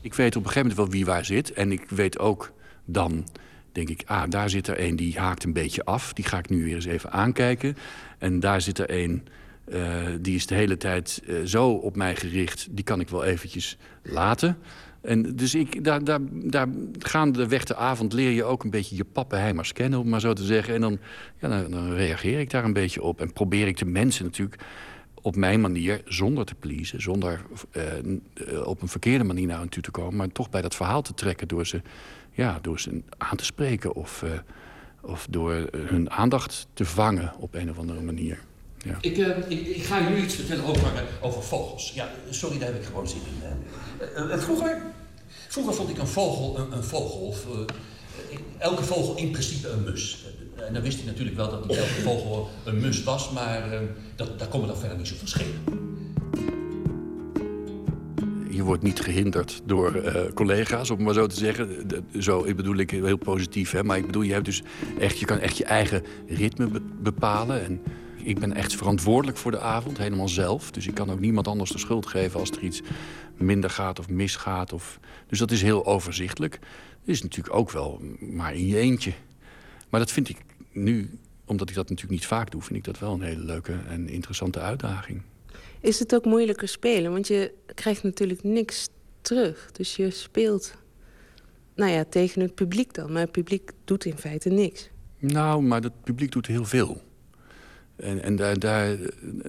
Ik weet op een gegeven moment wel wie waar zit. En ik weet ook dan, denk ik, ah, daar zit er een die haakt een beetje af. Die ga ik nu weer eens even aankijken. En daar zit er een, uh, die is de hele tijd uh, zo op mij gericht. Die kan ik wel eventjes laten. En dus ik, daar, daar, daar gaandeweg de avond leer je ook een beetje je pappenheimers kennen, om maar zo te zeggen. En dan, ja, dan, reageer ik daar een beetje op. En probeer ik de mensen natuurlijk op mijn manier, zonder te pleasen, zonder uh, op een verkeerde manier naar hen toe te komen, maar toch bij dat verhaal te trekken door ze, ja, door ze aan te spreken of, uh, of door hun aandacht te vangen op een of andere manier. Ja. Ik, ik, ik, ga jullie iets vertellen over, over vogels. Ja, sorry, daar heb ik gewoon zin in. Vroeger, vroeger vond ik een vogel een, een vogel. Of, elke vogel in principe een mus. En dan wist ik natuurlijk wel dat niet elke vogel een mus was, maar uh, dat, daar komen dan verder niet zoveel schelen. Je wordt niet gehinderd door collega's, om maar zo te zeggen. Zo ik bedoel ik heel positief, hè? maar ik bedoel, je, hebt dus echt, je kan echt je eigen ritme be bepalen. En ik ben echt verantwoordelijk voor de avond, helemaal zelf. Dus ik kan ook niemand anders de schuld geven als er iets minder gaat of misgaat. Of... Dus dat is heel overzichtelijk. Dat is natuurlijk ook wel maar in je eentje. Maar dat vind ik nu, omdat ik dat natuurlijk niet vaak doe... vind ik dat wel een hele leuke en interessante uitdaging. Is het ook moeilijker spelen? Want je krijgt natuurlijk niks terug. Dus je speelt nou ja, tegen het publiek dan. Maar het publiek doet in feite niks. Nou, maar het publiek doet heel veel. En, en daar,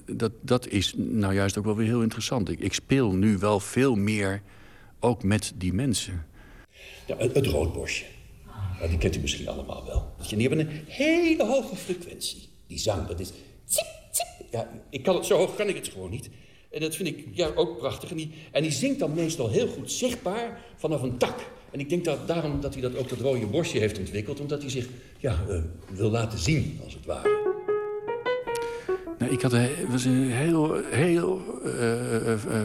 dat, dat is nou juist ook wel weer heel interessant. Ik, speel nu wel veel meer ook met die mensen. Het, het roodbosje. Ja, die kent u misschien allemaal wel. Die hebben een hele hoge frequentie. Die zang, dat is... Ja, ik kan het, zo hoog kan ik het gewoon niet. En dat vind ik ja, ook prachtig. En die, en die zingt dan meestal heel goed zichtbaar vanaf een tak. En ik denk dat daarom dat hij dat ook dat rode borstje heeft ontwikkeld. Omdat hij zich ja, uh, wil laten zien, als het ware. Nou, ik had een, was een heel, heel uh, uh,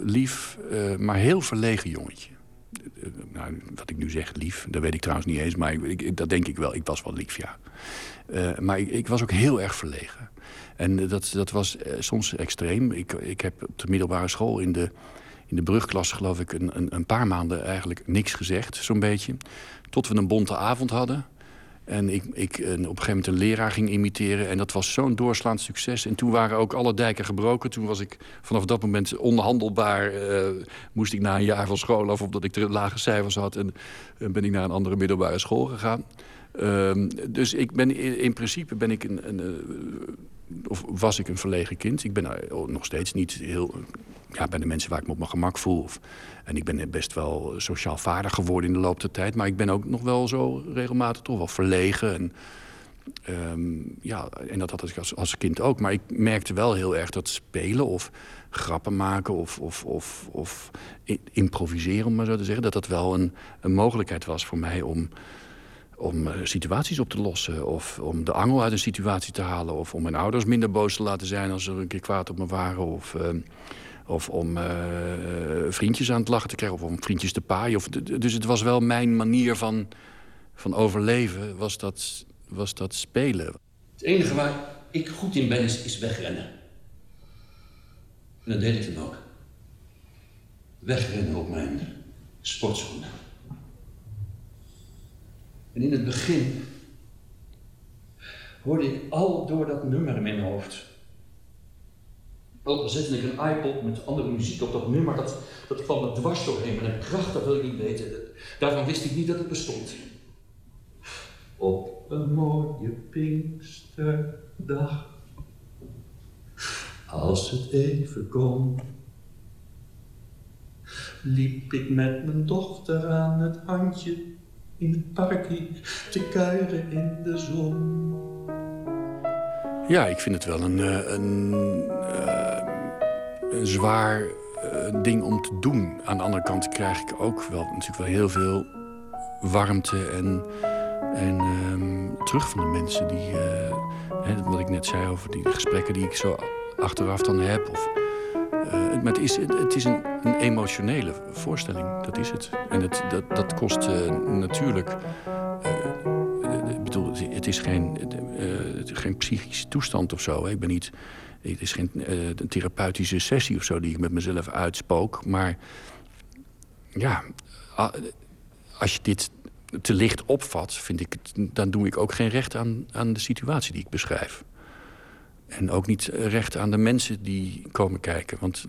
lief, maar heel verlegen jongetje nou, wat ik nu zeg, lief. Dat weet ik trouwens niet eens, maar ik, dat denk ik wel. Ik was wel lief, ja. Maar ik, ik, was ook heel erg verlegen. En dat, dat was soms extreem. Ik, ik heb op de middelbare school in de, in de brugklas, geloof ik... Een, een, een paar maanden eigenlijk niks gezegd, zo'n beetje. Tot we een bonte avond hadden. En ik, ik een, op een gegeven moment een leraar ging imiteren. En dat was zo'n doorslaand succes. En toen waren ook alle dijken gebroken. Toen was ik vanaf dat moment onhandelbaar. Uh, moest ik na een jaar van school af, omdat ik te lage cijfers had. En ben ik naar een andere middelbare school gegaan. Uh, dus ik ben, in principe ben ik een, een of was ik een verlegen kind. Ik ben nog steeds niet heel... Ja, bij de mensen waar ik me op mijn gemak voel. En ik ben best wel sociaal vaardig geworden in de loop der tijd. Maar ik ben ook nog wel zo regelmatig toch wel verlegen. En, um, ja, en dat had ik als, als kind ook. Maar ik merkte wel heel erg dat spelen of grappen maken... of, of, of, of improviseren, om maar zo te zeggen... dat dat wel een, een mogelijkheid was voor mij om om uh, situaties op te lossen. Of om de angel uit een situatie te halen. Of om mijn ouders minder boos te laten zijn als ze een keer kwaad op me waren. Of, uh, of om uh, vriendjes aan het lachen te krijgen. Of om vriendjes te paaien. Of, dus het was wel mijn manier van, van overleven. Was dat, was dat spelen. Het enige waar ik goed in ben is, is wegrennen. En dat deed ik dan ook. Wegrennen op mijn sportschoenen. En in het begin hoorde ik al door dat nummer in mijn hoofd. Ook al zette ik een iPod met andere muziek op dat nummer, dat, dat kwam me dwars doorheen met een kracht, dat wil ik niet weten. Daarvan wist ik niet dat het bestond. Op een mooie Pinksterdag, als het even kon, liep ik met mijn dochter aan het handje in het parkje te kuieren in de zon. Ja, ik vind het wel een, eh, een, uh, een zwaar uh, ding om te doen. Aan de andere kant krijg ik ook wel natuurlijk wel heel veel warmte en, en um, terug van de mensen die, hè, wat ik net zei over die gesprekken die ik zo achteraf dan heb. Of, maar het is, het is een, een emotionele voorstelling. Dat is het. En het, dat, dat kost uh, natuurlijk. Uh, ik bedoel, het is geen, geen psychische toestand of zo. Ik ben niet. Het is geen een therapeutische sessie of zo die ik met mezelf uitspook. Maar ja, als je dit te licht opvat, vind ik dan doe ik ook geen recht aan, aan de situatie die ik beschrijf. En ook niet recht aan de mensen die komen kijken. Want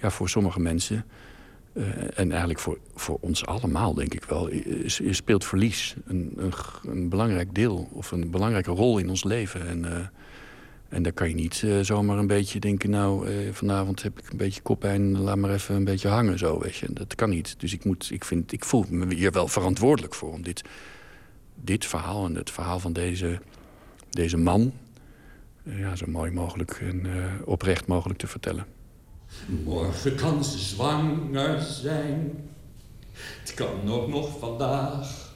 ja, voor sommige mensen, uh, en eigenlijk voor, voor ons allemaal denk ik wel... Speelt verlies een, een, een, belangrijk deel of een belangrijke rol in ons leven. En, uh, en daar kan je niet uh, zomaar een beetje denken... nou, vanavond heb ik een beetje koppijn, laat maar even een beetje hangen zo, weet je. Dat kan niet. Dus ik, moet, ik, vind, ik voel me hier wel verantwoordelijk voor... om dit, dit verhaal en het verhaal van deze, deze man... ja, zo mooi mogelijk en oprecht mogelijk te vertellen. Morgen kan ze zwanger zijn. Het kan ook nog vandaag.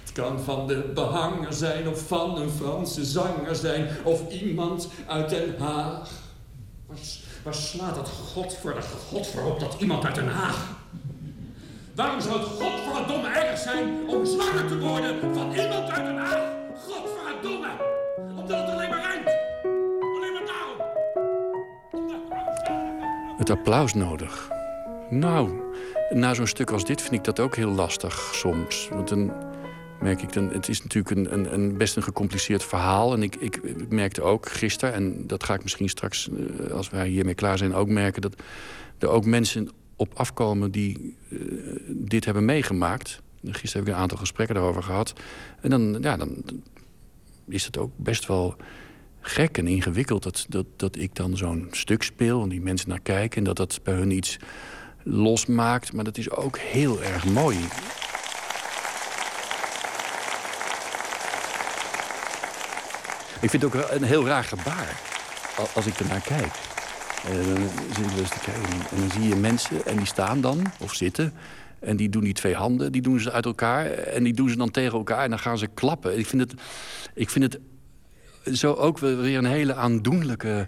Het kan van de behanger zijn of van een Franse zanger zijn of iemand uit Den Haag. Waar, waar slaat het God voor de God voor op dat iemand uit Den Haag? Waarom zou het godverdomme erg zijn om zwanger te worden van iemand uit Den Haag? Godverdomme! Omdat het alleen maar Applaus nodig. Nou, na zo'n stuk als dit vind ik dat ook heel lastig soms. Want dan merk ik, dan, het is natuurlijk een, een, best een gecompliceerd verhaal. En ik, ik merkte ook gisteren, en dat ga ik misschien straks, eh, als wij hiermee klaar zijn, ook merken... dat er ook mensen op afkomen die uh, dit hebben meegemaakt. Gisteren heb ik een aantal gesprekken daarover gehad. En dan, ja, dan is het ook best wel gek en ingewikkeld dat, dat, dat ik dan zo'n stuk speel... en die mensen naar kijken en dat dat bij hun iets losmaakt. Maar dat is ook heel erg mooi. Ik vind het ook een heel raar gebaar als ik ernaar kijk. En dan kijken en dan zie je mensen en die staan dan, of zitten... En die doen die twee handen, die doen ze uit elkaar. En die doen ze dan tegen elkaar en dan gaan ze klappen. Ik vind het, ik vind het zo ook weer een hele aandoenlijke...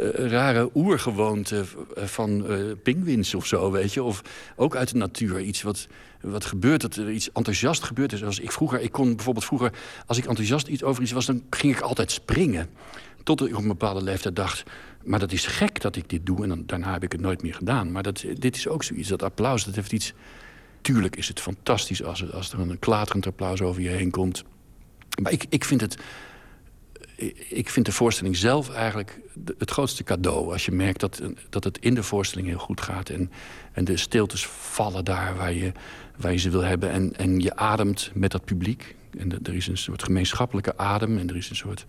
Uh, rare oergewoonte van uh, pinguïns of zo, weet je. Of ook uit de natuur iets wat, wat gebeurt, dat er iets enthousiast gebeurt. Dus als ik vroeger, ik kon bijvoorbeeld vroeger... als ik enthousiast iets over iets was, dan ging ik altijd springen. Tot ik op een bepaalde leeftijd dacht... maar dat is gek dat ik dit doe en dan, daarna heb ik het nooit meer gedaan. Maar dat, dit is ook zoiets, dat applaus, dat heeft iets... Tuurlijk is het fantastisch als, als er een klaterend applaus over je heen komt. Maar ik, ik vind het ik vind de voorstelling zelf eigenlijk het grootste cadeau. Als je merkt dat, dat het in de voorstelling heel goed gaat. En, en de stiltes vallen daar waar je, waar je ze wil hebben. En, en je ademt met dat publiek. En er is een soort gemeenschappelijke adem. En er is een soort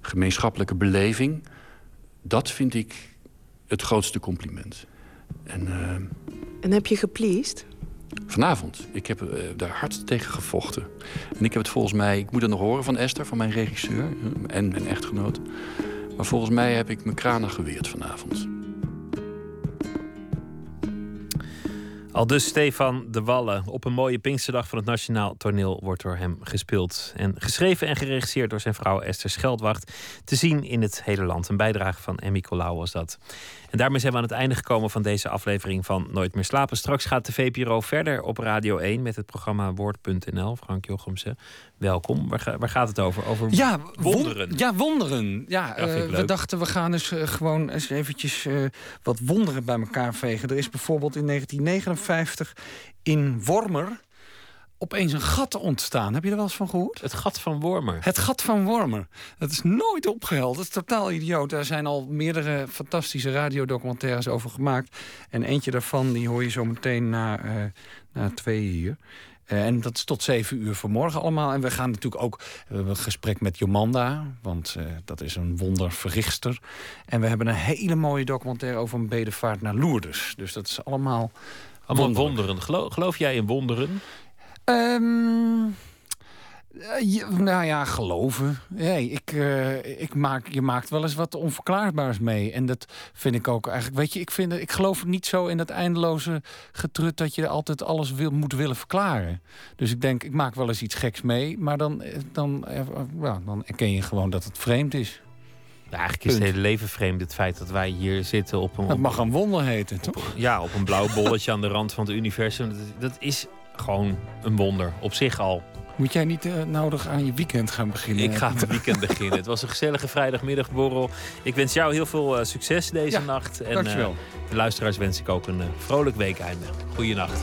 gemeenschappelijke beleving. Dat vind ik het grootste compliment. En, uh, en heb je gepleased? Vanavond. Ik heb uh, daar hard tegen gevochten. En ik heb het volgens mij... Ik moet het nog horen van Esther, van mijn regisseur. En mijn echtgenoot. Maar volgens mij heb ik mijn kranen geweerd vanavond. Al dus Stefan de Wallen. Op een mooie Pinksterdag van het Nationaal Toneel wordt door hem gespeeld. En geschreven en geregisseerd door zijn vrouw Esther Scheldwacht. Te zien in het hele land. Een bijdrage van Emmy Colau was dat. En daarmee zijn we aan het einde gekomen van deze aflevering van Nooit meer slapen. Straks gaat de VPRO verder op Radio 1 met het programma Woord.nl. Frank Jochemsen, welkom. Waar, waar, gaat het over? Over ja, wonderen. ja, wonderen. Ja, ja uh, we dachten we gaan eens uh, gewoon eens eventjes uh, wat wonderen bij elkaar vegen. Er is bijvoorbeeld in 1959 in Wormer opeens een gat ontstaan. Heb je er wel eens van gehoord? Het gat van Wormer. Het gat van Wormer. Dat is nooit opgehelderd. Dat is totaal idioot. Daar zijn al meerdere fantastische radiodocumentaires over gemaakt. En eentje daarvan die hoor je zo meteen na, na twee hier. Uh, en dat is tot zeven uur vanmorgen allemaal. En we gaan natuurlijk ook we hebben een gesprek met Jomanda. Want uh, dat is een wonderverrichter. En we hebben een hele mooie documentaire over een bedevaart naar Lourdes. Dus dat is allemaal... Allemaal wonderen. wonderen. Geloof, geloof jij in wonderen? Um, ja, nou ja, geloven. Hey, ik, uh, ik maak, je maakt wel eens wat onverklaarbaars mee. En dat vind ik ook eigenlijk. Weet je, ik, vind, ik geloof niet zo in dat eindeloze getrut dat je altijd alles wil, moet willen verklaren. Dus ik denk, ik maak wel eens iets geks mee. Maar dan, dan, ja, dan erken je gewoon dat het vreemd is. Ja, eigenlijk is het hele leven vreemd. Het feit dat wij hier zitten op een... Dat mag een wonder heten, toch? Ja, op een blauw bolletje aan de rand van het universum. Dat, dat is gewoon een wonder op zich al. Moet jij niet eh, nodig aan je weekend gaan beginnen? Ik ga het weekend beginnen. Het was een gezellige vrijdagmiddagborrel. Ik wens jou heel veel eh, succes deze Ja, nacht. En dankjewel. eh, de luisteraars wens ik ook een vrolijk weekeinde. Goeienacht.